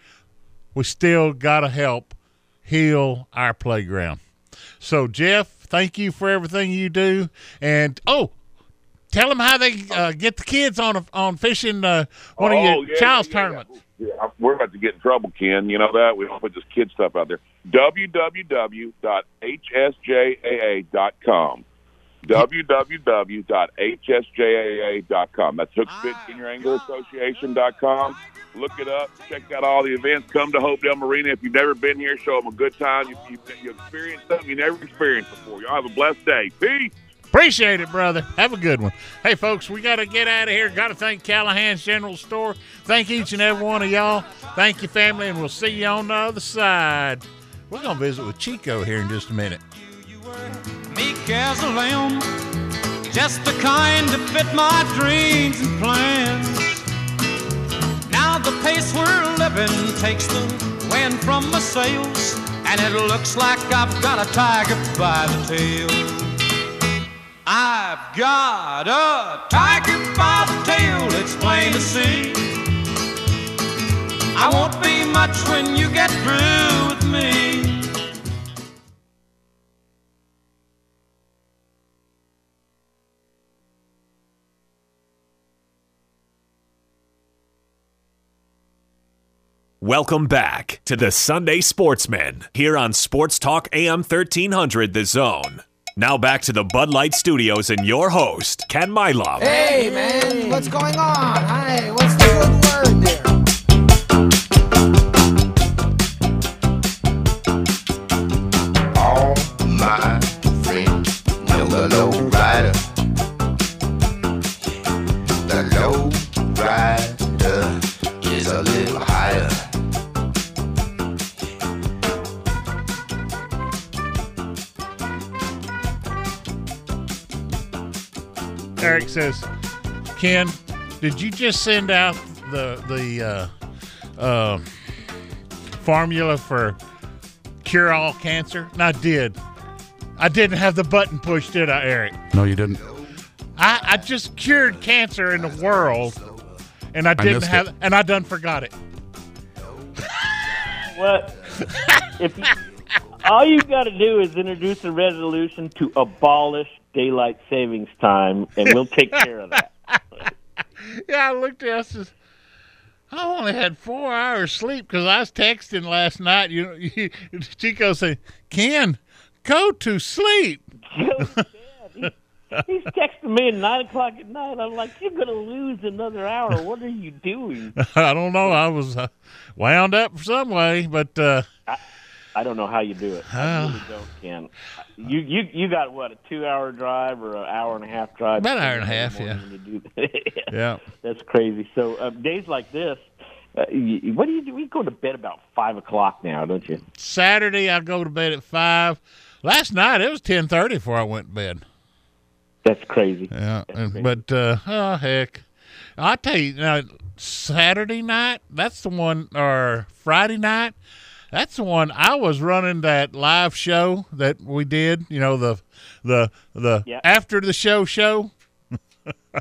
We still got to help heal our playground. So, Jeff, thank you for everything you do. And oh, tell them how they uh, get the kids on a, on fishing uh, one of Oh, your yeah, child's yeah, tournaments. Yeah, we're about to get in trouble, Ken. You know that? We don't put this kid stuff out there. www.hsjaa.com. www.hsjaa.com. That's Hookspit ah, Senior Angler Association.com. Look it up. Check out all the events. Come to Hopedale Marina. If you've never been here, show them a good time. You, you, you experience something you never experienced before. Y'all have a blessed day. Peace. Appreciate it, brother. Have a good one. Hey, folks, we got to get out of here. Got to thank Callahan's General Store. Thank each and every one of y'all. Thank you, family, and we'll see you on the other side. We're going to visit with Chico here in just a minute. Meek as a lamb, just the kind to fit my dreams and plans. Now the pace we're living takes the wind from my sails, and it looks like I've got a tiger by the tail. I've got a tiger by the tail, it's plain to see. I won't be much when you get through with me. Welcome back to the Sunday Sportsman here on Sports Talk AM 1300 The Zone. Now back to the Bud Light Studios and your host, Ken Milam. Hey, man, what's going on? Hey, what's the good word says, Ken, did you just send out the the uh, uh, formula for cure all cancer? And I did. I didn't have the button pushed, did I, Eric? No, you didn't. I, I just cured cancer in the world, and I didn't missed have, it. and I done forgot it. What? if you, all you got to do is introduce a resolution to abolish daylight savings time, and we'll take care of that. Yeah, I looked at it. I I only had four hours sleep because I was texting last night. You know, you, Chico said, "Ken, go to sleep." He's texting me at nine o'clock at night. I'm like, "You're gonna lose another hour. What are you doing?" I don't know. I was uh, wound up some way, but uh, I don't know how you do it. I really don't, Ken. You you you got what a two hour drive or an hour and a half drive? About an hour and a half, yeah. that. yeah. That's crazy. So uh, days like this, uh, you, what do you do? We go to bed about five o'clock now, don't you? Saturday I go to bed at five. Last night it was ten thirty before I went to bed. That's crazy. Yeah, and, but uh, oh heck, I tell you now, Saturday night that's the one, or Friday night. That's the one I was running that live show that we did. You know the the the after the show show.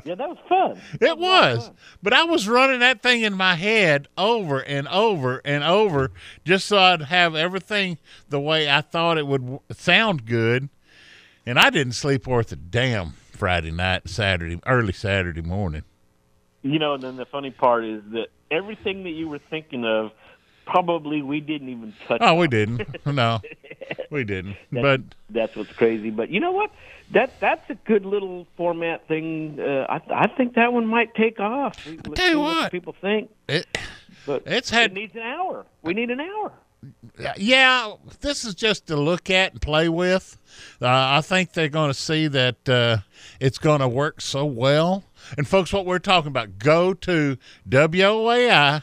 yeah, that was fun. It was, but I was running that thing in my head over and over and over just so I'd have everything the way I thought it would sound good. And I didn't sleep worth a damn Friday night, Saturday, early Saturday morning. You know, and then the funny part is that everything that you were thinking of, probably we didn't even touch. Oh, we didn't. No, we didn't. That- But that's what's crazy. But you know what? That that's a good little format thing. Uh, I I think that one might take off. We, let's tell you see what. people think. It, but it's had it needs an hour. We need an hour. yeah, this is just to look at and play with. Uh, I think they're going to see that uh, it's going to work so well. And folks, what we're talking about, go to WOAI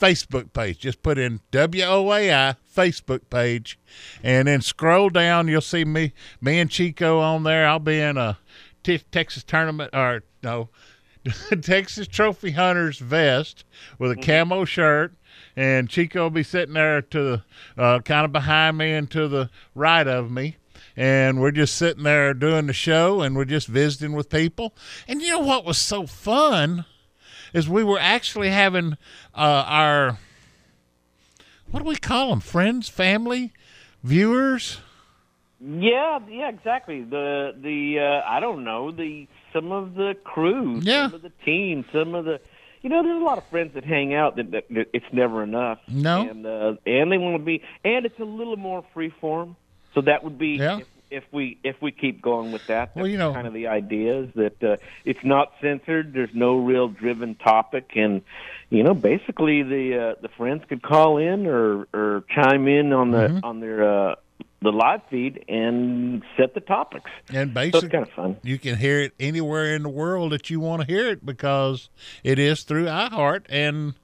Facebook page. Just put in WOAI Facebook page, and then scroll down. You'll see me, me and Chico on there. I'll be in a t- Texas tournament, or no, Texas Trophy Hunters vest with a camo shirt, and Chico will be sitting there to the uh, kind of behind me and to the right of me. And we're just sitting there doing the show, and we're just visiting with people. And you know what was so fun is we were actually having uh, our what do we call them? Friends, family, viewers. Yeah, yeah, exactly. The the uh, I don't know the some of the crew, Yeah. some of the team, some of the you know, there's a lot of friends that hang out that, that, that it's never enough. No. and uh, and they want to be, and it's a little more free form. So that would be Yeah. if, if we if we keep going with that. Well, that's you know- kind of the idea is that uh, it's not censored. There's no real driven topic, and you know, basically the uh, the friends could call in or or chime in on the Mm-hmm. on their uh, the live feed and set the topics. And So basically, kind of fun. you can hear it anywhere in the world that you want to hear it because it is through iHeart and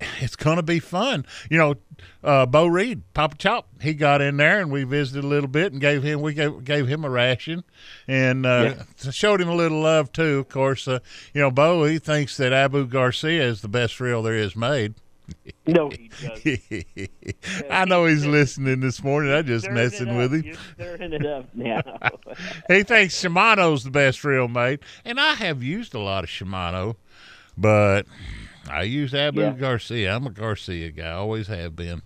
it's going to be fun. You know, uh, Bo Reed, Papa Chop, he got in there and we visited a little bit and gave him we gave, gave him a ration and uh, showed him a little love too. Of course, uh, you know, Bo he thinks that Abu Garcia is the best reel there is made. No, he doesn't. I know he's listening this morning. I'm just messing with him. You're stirring it up now. he thinks Shimano's the best reel made, and I have used a lot of Shimano, but I use Abu Yeah. Garcia. I'm a Garcia guy, always have been.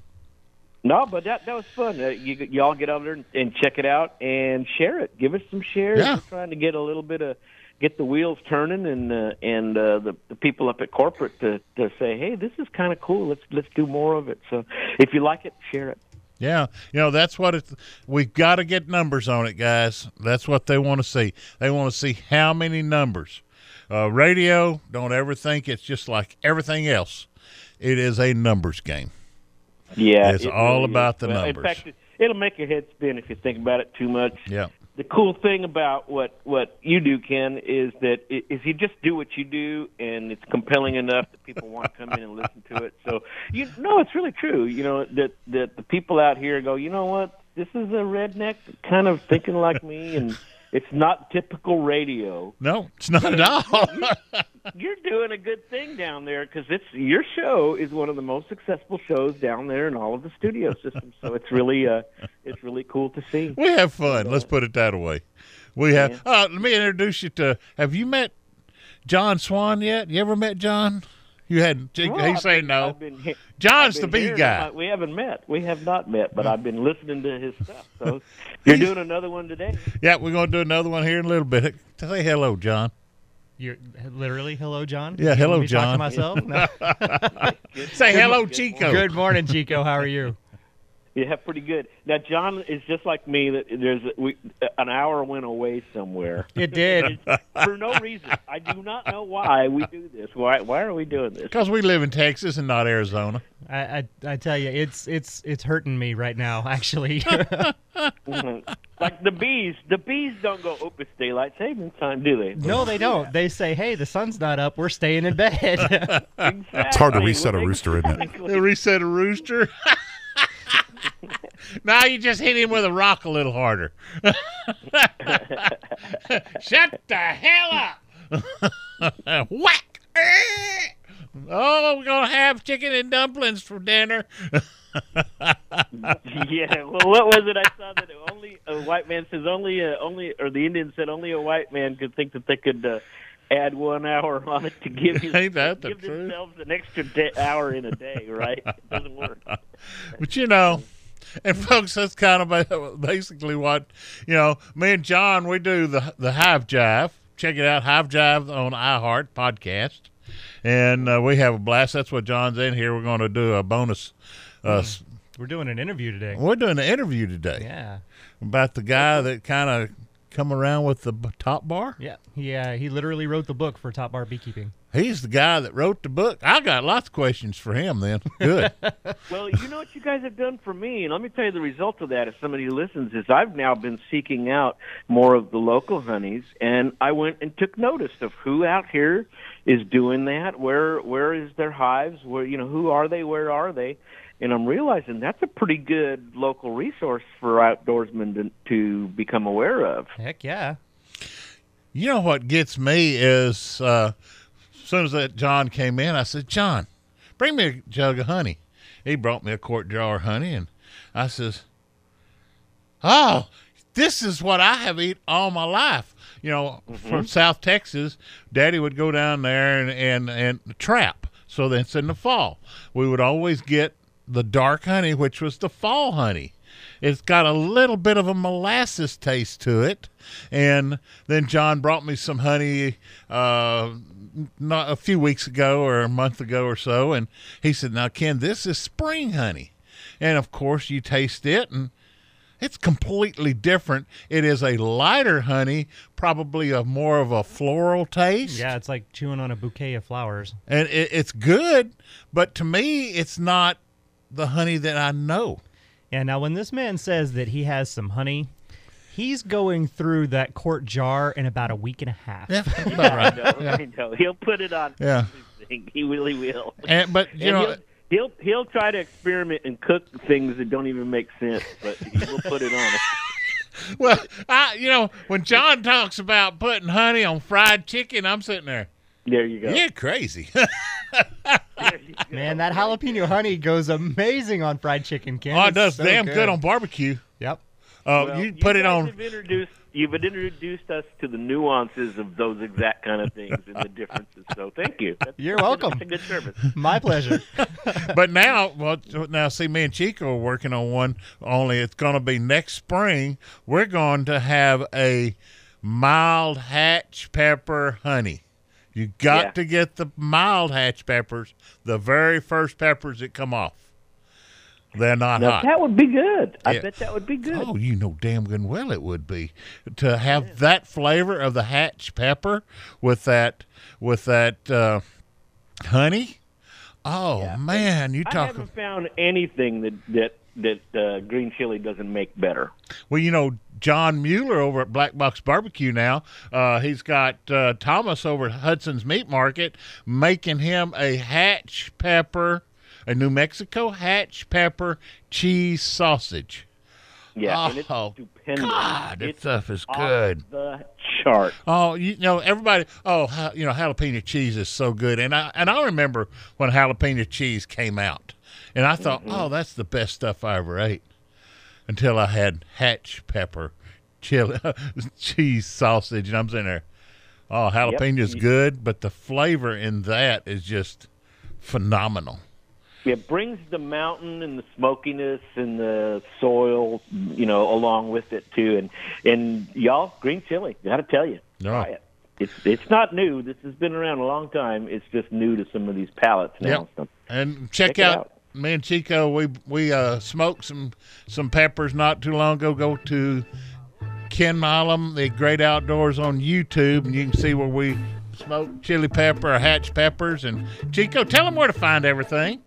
No, but that that was fun. Uh, you y'all get over there and, and check it out and share it. Give us some shares. Yeah. We're trying to get a little bit of get the wheels turning and uh, and uh, the the people up at corporate to to say, hey, this is kind of cool. Let's let's do more of it. So if you like it, share it. Yeah, you know that's what it's. We've got to get numbers on it, guys. That's what they want to see. They want to see how many numbers. Uh, radio, don't ever think it's just like everything else. It is a numbers game. Yeah, it's it all really about is. the Well, numbers. In fact, it, it'll make your head spin if you think about it too much. yeah. the cool thing about what what you do, Ken, is that if you just do what you do and it's compelling enough that people want to come in and listen to it. So you know, it's really true. You know that that the people out here go, you know what, this is a redneck kind of thinking like me, and it's not typical radio. No, it's not at all. You're doing a good thing down there because it's your show is one of the most successful shows down there in all of the studio systems. So it's really uh, it's really cool to see. we have fun. Let's put it that way. We have. Uh, let me introduce you to. Have you met John Swan yet? You ever met John? You hadn't. He Well, I've saying been- no. Been he- John's I've the been B guy. about- We haven't met. We have not met, but I've been listening to his stuff. So you're doing another one today. Yeah, we're going to do another one here in a little bit. Say hello, John. You're literally hello, John. Yeah, You hello, John. me to talk to myself. No. Say Good- hello, Chico. Good morning, Chico. How are you? Yeah, pretty good. Now John is just like me. That there's we, an hour went away somewhere. It did. for no reason. I do not know why we do this. Why why are we doing this? Because we live in Texas and not Arizona. I, I I tell you, it's it's it's hurting me right now. Actually, Mhm. Like the bees, the bees don't go, "Oh, it's daylight savings time," do they? no, they don't. They say, "Hey, the sun's not up. We're staying in bed." It's hard to reset a rooster, isn't it? They reset a rooster. Now you just hit him with a rock a little harder. Shut the hell up! Whack! Oh, we're gonna have chicken and dumplings for dinner. yeah. Well, what was it I saw that only a white man says only a, only or the Indian said only a white man could think that they could uh, add one hour on it to give you Ain't that the give truth? themselves an extra day, hour in a day, right? It doesn't work. But you know, and folks, that's kind of basically what you know. Me and John, we do the the Hive Jive. Check it out, Hive Jive on iHeart podcast, and uh, we have a blast. That's what John's in here. We're going to do a bonus. Uh, s- We're doing an interview today. We're doing an interview today. Yeah. about the guy that kind of come around with the top bar. Yeah, he uh, he literally wrote the book for Top Bar Beekeeping. He's the guy that wrote the book. I got lots of questions for him. Then good. Well, you know what you guys have done for me, and let me tell you the result of that. If somebody listens, is I've now been seeking out more of the local honeys, and I went and took notice of who out here is doing that. Where where is their hives? Where you know who are they? Where are they? And I'm realizing that's a pretty good local resource for outdoorsmen to, to become aware of. Heck yeah. You know what gets me is uh, as soon as that John came in, I said, John, bring me a jug of honey. He brought me a quart jar of honey, and I says, Oh, this is what I have eaten all my life. You know, from South Texas, Daddy would go down there and, and, and trap. So that's in the fall. We would always get the dark honey, which was the fall honey. It's got a little bit of a molasses taste to it. And then John brought me some honey uh, not a few weeks ago or a month ago or so. And he said, Now, Ken, this is spring honey. And of course, you taste it and it's completely different. It is a lighter honey, probably a more of a floral taste. Yeah, it's like chewing on a bouquet of flowers. And it, it's good, but to me, it's not the honey that I know. Yeah, now when this man says that he has some honey, he's going through that quart jar in about a week and a half. Yeah, that's about right. I know, I know. He'll put it on. Yeah. everything. He really will. And, but you And know, he'll, he'll he'll try to experiment and cook things that don't even make sense, but he will put it on. well, I you know when John talks about putting honey on fried chicken, I'm sitting there. There you go. You're crazy. Man, that jalapeno honey goes amazing on fried chicken, Ken. Oh, it It's does so damn good. on barbecue. Yep. Uh, Well, you put it guys on. Have introduced, you've introduced us to the nuances of those exact kind of things and the differences. So thank you. That's, You're welcome. That's a good service. My pleasure. but now, well, now see, me and Chico are working on one. Only it's going to be next spring. We're going to have a mild hatch pepper honey. You got Yeah. to get the mild hatch peppers, the very first peppers that come off. They're not Now, hot. that would be good. I Yeah. bet that would be good. Oh, you know damn good well it would be to have that flavor of the hatch pepper with that with that uh, honey. Oh man, you talk. I haven't found anything that that that uh, green chili doesn't make better. Well, you know John Mueller over at Black Box Barbecue now. Uh, he's got uh, Thomas over at Hudson's Meat Market making him a hatch pepper, a New Mexico hatch pepper cheese sausage. Yeah, and it's Oh, stupendous. God, that It's stuff is good. The chart. Oh, you know, everybody. Oh, you know, jalapeno cheese is so good, and I and I remember when jalapeno cheese came out, and I thought, mm-hmm. oh, that's the best stuff I ever ate, until I had hatch pepper, chili, cheese sausage, and I'm sitting there. Oh, jalapeno's You- good, but the flavor in that is just phenomenal. It brings the mountain and the smokiness and the soil, you know, along with it too. And and y'all, green chili, got to tell you, No. try it. It's it's not new. This has been around a long time. It's just new to some of these palates now. Yep. And check, Check out, out. me and Chico. We we uh, smoked some some peppers not too long ago. Go to Ken Milam, the Great Outdoors on YouTube, and you can see where we smoke chili pepper or hatch peppers. And Chico, tell them where to find everything.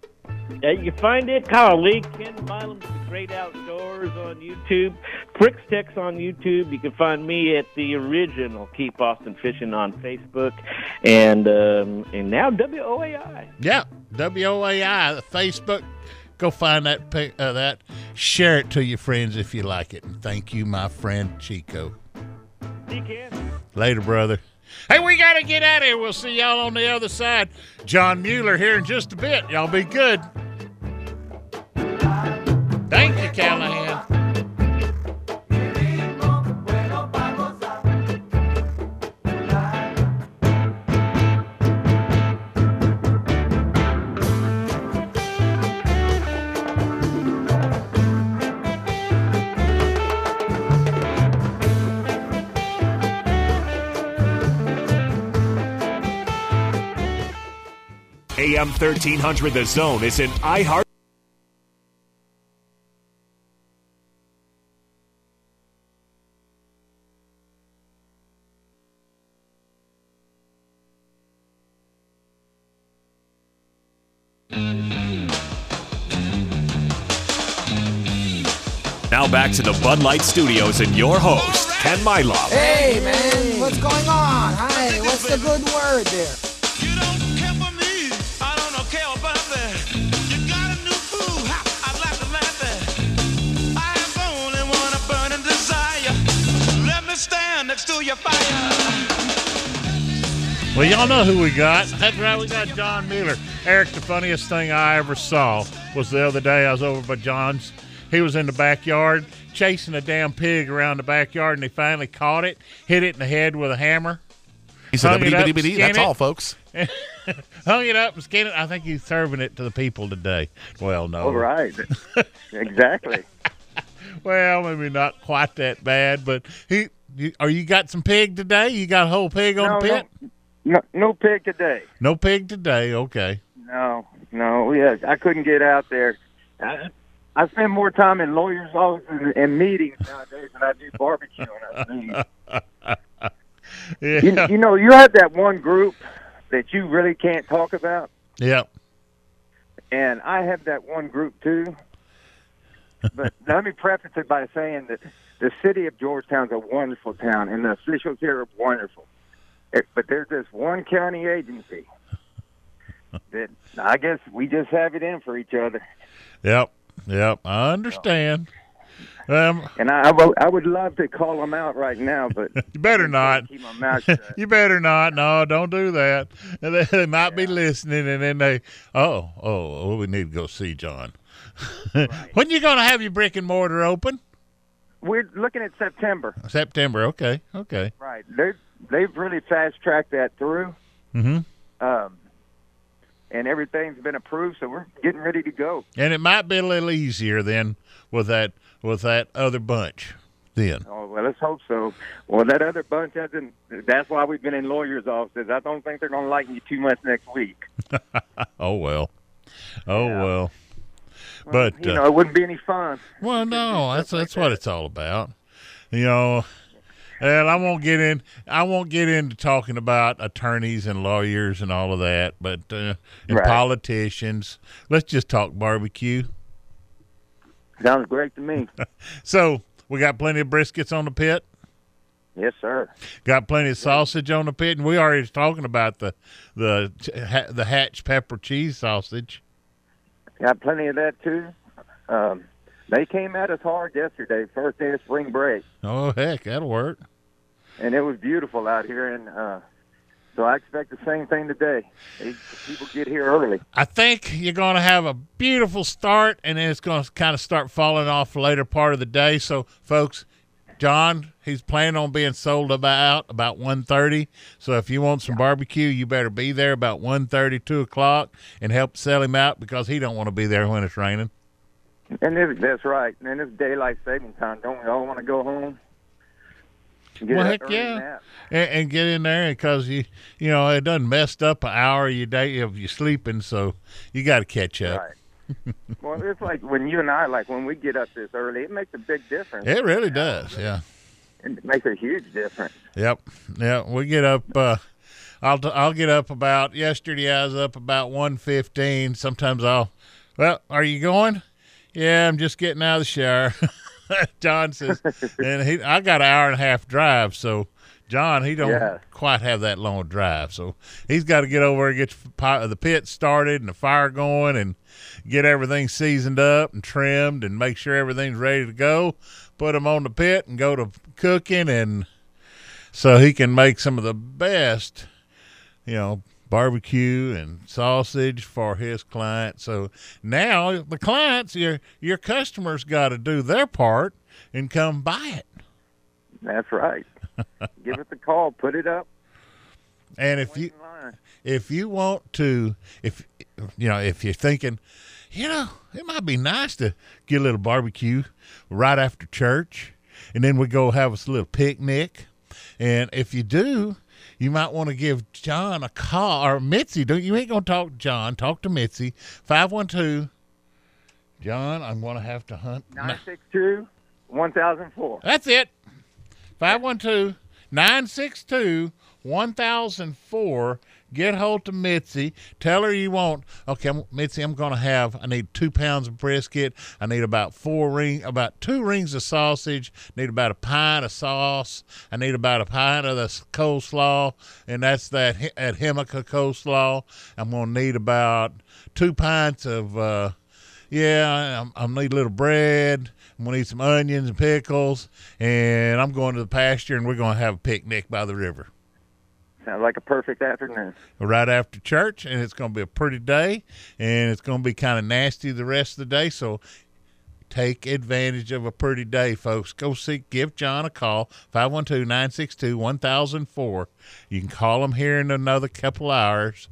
Uh, you can find it, Kyle Lee, Ken Milam's The Great Outdoors on YouTube, Fricks Tech's on YouTube. You can find me at the original Keep Austin Fishing on Facebook, and um, and now WOAI. Yeah, WOAI, the Facebook. Go find that uh, that. Share it to your friends if you like it. And thank you, my friend Chico. See you, Ken. Later, brother. Hey, we got to get out of here. We'll see y'all on the other side. John Mueller here in just a bit. Y'all be good. Thank you, Callahan. AM 1300 The Zone is an iHeart. Now back to the Bud Light Studios and your host, Ken Milam. Hey, man, what's going on? Hi, what's the good word there? Stand next to your fire. Well, y'all know who we got. That's right, we got John Mueller. Eric, the funniest thing I ever saw was the other day I was over by John's. He was in the backyard chasing a damn pig around the backyard, and he finally caught it, hit it in the head with a hammer. He said, hung it up, "Bibbidi, bibbidi, that's it, all, folks." hung it up and skinned it. I think he's serving it to the people today. Well, no. All right. exactly. Well, maybe not quite that bad, but he. You, are you got some pig today? You got a whole pig on No, the pit? No, no pig today. No pig today. Okay. No, no, yeah, I couldn't get out there. I, I spend more time in lawyers' offices and, and meetings nowadays than I do barbecuing. I think. Yeah. you, you know, you have that one group that you really can't talk about, Yeah. and I have that one group too. But let me preface it by saying that the city of Georgetown is a wonderful town, and the officials here are wonderful. Eh, But there's this one county agency that I guess we just have it in for each other. Yep. Yep. I understand. Um, And I, I, would love to call them out right now, but you better not. keep my mouth shut. you better not. No, don't do that. And They, they might be listening, and then they, oh, oh, oh, we need to go see John. when you going to have your brick and mortar open? We're looking at September. September. Okay. Okay. Right. They they've really fast tracked that through, Mm-hmm. um, and everything's been approved, so we're getting ready to go. And it might be a little easier then with that with that other bunch. Then. Oh well, let's hope so. Well, that other bunch hasn't. That's why we've been in lawyers' offices. I don't think they're going to like you too much next week. oh well. Oh well. But You uh, know, it wouldn't be any fun. Well, no, that's that's what it's all about. You know, and I won't get in. I won't get into talking about attorneys and lawyers and all of that, but uh, and Right. politicians. Let's just talk barbecue. Sounds great to me. So we got plenty of briskets on the pit. yes, sir. Got plenty of sausage on the pit, and we already was talking about the the the hatch pepper cheese sausage. Got plenty of that too. Um, they came at us hard yesterday, first day of spring break, Oh heck, that'll work. and it was beautiful out here. And uh, so I expect the same thing today. People get here early. I think you're going to have a beautiful start, and then it's going to kind of start falling off later part of the day. So, folks, John, he's planning on being sold about about 1.30. So if you want some barbecue, you better be there about 1.30, 2 o'clock, and help sell him out because he don't want to be there when it's raining. And this, that's right. And it's daylight saving time. Don't we all want to go home? Get well, heck yeah, and, and get in there because you you know it doesn't messed up an hour of your day of you sleeping, so you got to catch up. Well, it's like when you and I, like when we get up this early, it makes a big difference. It really does, yeah. It makes a huge difference. Yep. Yeah, we get up. Uh, I'll I'll get up about yesterday. I was up about one fifteen. Sometimes I'll. Well, are you going? Yeah, I'm just getting out of the shower. John says, and he I got an hour and a half drive, so John he don't Yeah. quite have that long drive, so he's got to get over and get the pit started and the fire going and get everything seasoned up and trimmed and make sure everything's ready to go. Put them on the pit and go to cooking and so he can make some of the best, you know, barbecue and sausage for his clients. So now the clients, your your customers, got to do their part and come buy it. That's right. Give us a call. Put it up. And if you if you want to, if you know, if you're thinking, you know, it might be nice to get a little barbecue right after church, and then we go have us a little picnic. And if you do, you might want to give John a call or Mitzi. Don't you ain't gonna talk to John? Talk to Mitzi. Five one two. John, I'm gonna have to hunt. Nine six two one thousand four. That's it. 512 962 1004. Get hold to Mitzi. Tell her you want. Okay, Mitzi, I'm going to have, I need two pounds of brisket. I need about four ring, about two rings of sausage. Need about a pint of sauce. I need about a pint of the coleslaw, and that's that, that Himika coleslaw. I'm going to need about two pints of, uh, yeah, I'm, I'm need a little bread. I'm gonna need some onions and pickles, and I'm going to the pasture, and we're gonna have a picnic by the river Sounds like a perfect afternoon. right after church, and it's gonna be a pretty day, and it's gonna be kind of nasty the rest of the day. So take advantage of a pretty day, folks. Go see, give John a call 512-962-1004. You can call him here in another couple hours.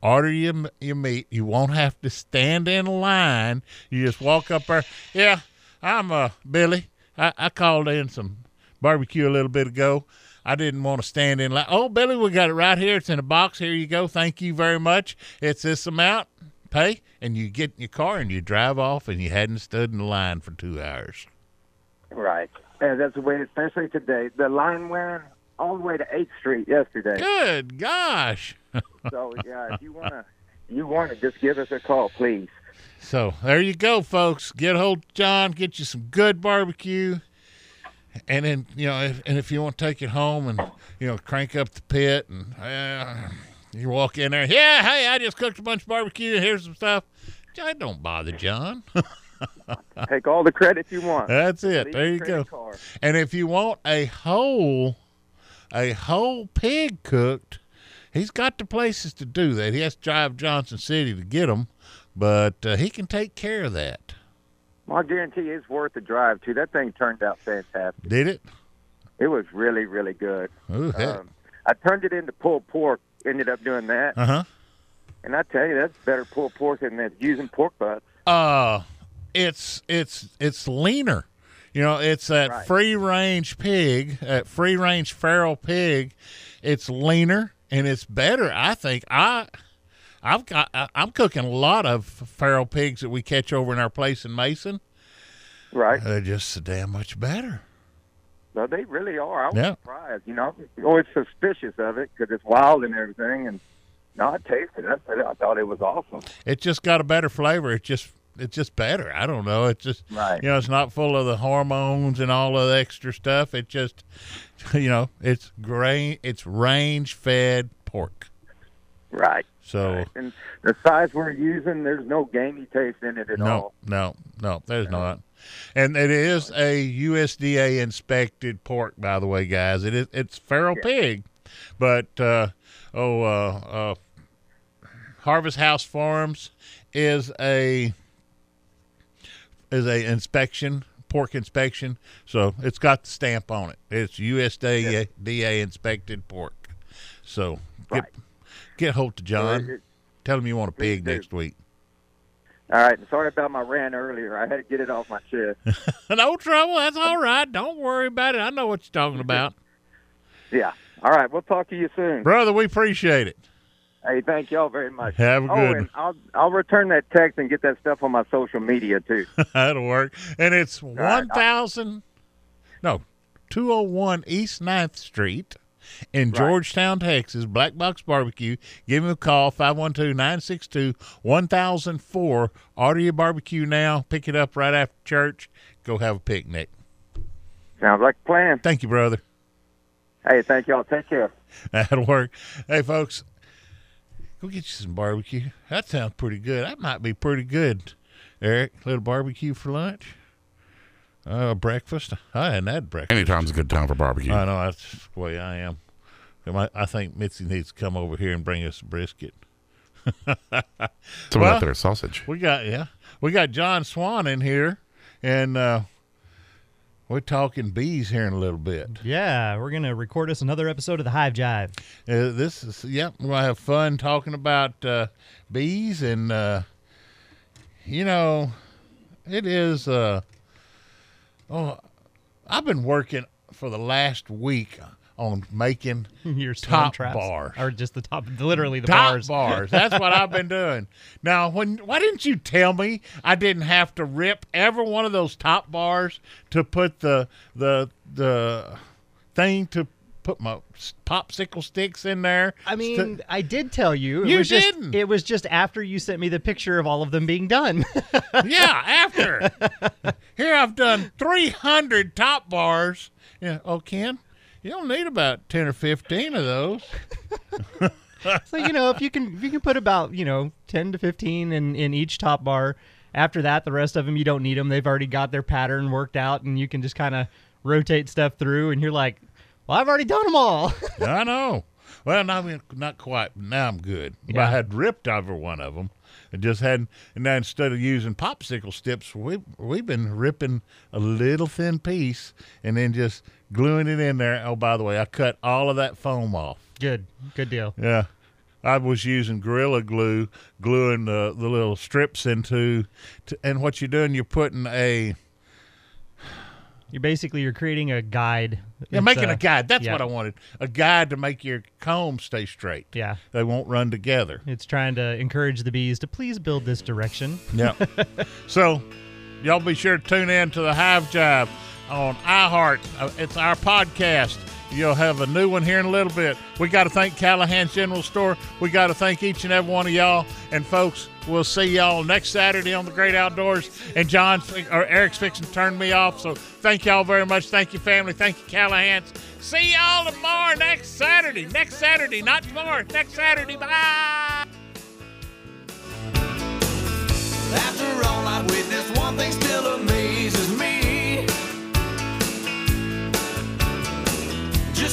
Order your your meat. You won't have to stand in line. You just walk up there. Yeah, I'm uh Billy. I, I called in some barbecue a little bit ago. I didn't want to stand in line. Oh, Billy, we got it right here. It's in a box. Here you go. Thank you very much. It's this amount. Pay, and you get in your car and you drive off, and you hadn't stood in the line for two hours. Right. And that's the way, especially today. The line went all the way to 8th Street yesterday. Good gosh. So, yeah, if you want to, you want to, just give us a call, please. So there you go, folks. Get hold of John, get you some good barbecue, and then you know, if, and if you want to take it home and you know, crank up the pit, and uh, you walk in there, yeah, hey, I just cooked a bunch of barbecue. Here's some stuff. I don't bother John. Take all the credit you want. That's it. Leave There you go. card. And if you want a whole, a whole pig cooked, he's got the places to do that. He has to drive Johnson City to get them, but uh, he can take care of that. Well, I guarantee it's worth the drive too. That thing turned out fantastic. Did it? It was really, really good. Ooh. Um, I turned it into pulled pork. Ended up doing that, Uh huh. and I tell you, that's better pulled pork than that using pork butts. Uh, it's it's it's leaner. You know, it's that Right. free range pig, that free range feral pig. It's leaner and it's better. I think I. I've got. I'm cooking a lot of feral pigs that we catch over in our place in Mason. Right. They're just so damn much better. No, they really are. I was Yeah. surprised. You know, oh, always suspicious of it because it's wild and everything. And no, I tasted it. I, thought it was awesome. It just got a better flavor. It's just it's just better. I don't know. It's just Right. you know, it's not full of the hormones and all of the extra stuff. It just you know, it's grain it's range fed pork. Right. So And the size we're using, there's no gamey taste in it at no, all. no, no, there's not. And it is a USDA inspected pork, by the way, guys. It is it's feral pig, but uh, oh, uh, uh, Harvest House Farms is a is a inspection pork inspection, so it's got the stamp on it. It's USDA DA inspected pork. So get get hold to John. Tell him you want a pig next week. All right. Sorry about my rant earlier. I had to get it off my chest. no trouble. That's all right. Don't worry about it. I know what you're talking about. yeah. All right. We'll talk to you soon. Brother, we appreciate it. Hey, thank y'all very much. Have a oh, good and I'll I'll return that text and get that stuff on my social media too. That'll work. And it's right. 1000, no, 201 East 9th Street in Georgetown, Texas. Black Box Barbecue. Give me a call, 512 962 1004. Order your barbecue now. Pick it up right after church. Go have a picnic. Sounds like a plan. Thank you, brother. Hey, thank y'all. Take care. That'll work. Hey, folks, go get you some barbecue. That sounds pretty good. That might be pretty good. Eric, little barbecue for lunch. Uh, breakfast. I hadn't had breakfast. Anytime's a good time for barbecue. I know that's the way I am. I I think Mitzi needs to come over here and bring us a brisket. Some of that there sausage. We got yeah, we got John Swan in here, and uh, we're talking bees here in a little bit. Yeah, we're gonna record us another episode of the Hive Jive. Uh, this is yep. We're gonna have fun talking about uh, bees, and uh, you know, it is. Oh, I've been working for the last week on making Your top traps. bars. or just the top, literally the top bars. bars. That's what I've been doing. Now, when why didn't you tell me I didn't have to rip every one of those top bars to put the the the thing to put my popsicle sticks in there? I mean, I did tell you. It You was just, didn't. It was just after you sent me the picture of all of them being done. yeah, after. Here I've done 300 top bars. Yeah, oh, Ken, you don't need about 10 or 15 of those. so you know, if you can, if you can put about you know ten to fifteen in in each top bar. After that, the rest of them you don't need them. They've already got their pattern worked out, and you can just kind of rotate stuff through. And you're like, well, I've already done them all. I know. Well, not not quite. Now I'm good. But I had ripped over one of them. and just hadn't. And now instead of using popsicle sticks, we we've been ripping a little thin piece and then just gluing it in there. Oh, by the way, I cut all of that foam off. Good, good deal. Yeah. I was using Gorilla Glue, gluing the, the little strips into, to, and what you're doing, you're putting a, You're basically you're creating a guide. yeah, It's, making uh, a guide. That's yeah. what I wanted. A guide to make your comb stay straight. Yeah. They won't run together. It's trying to encourage the bees to please build this direction. Yeah. so, y'all be sure to tune in to the Hive Jive on iHeart. Uh, It's our podcast. You'll have a new one here in a little bit. We got to thank Callahan's General Store. We got to thank each and every one of y'all. And folks, we'll see y'all next Saturday on the Great Outdoors. And John or Eric's fixing to turn me off. So thank y'all very much. Thank you, family. Thank you, Callahan's. See y'all tomorrow, next Saturday. Next Saturday, not tomorrow. Next Saturday. Bye. After all, I've witnessed one thing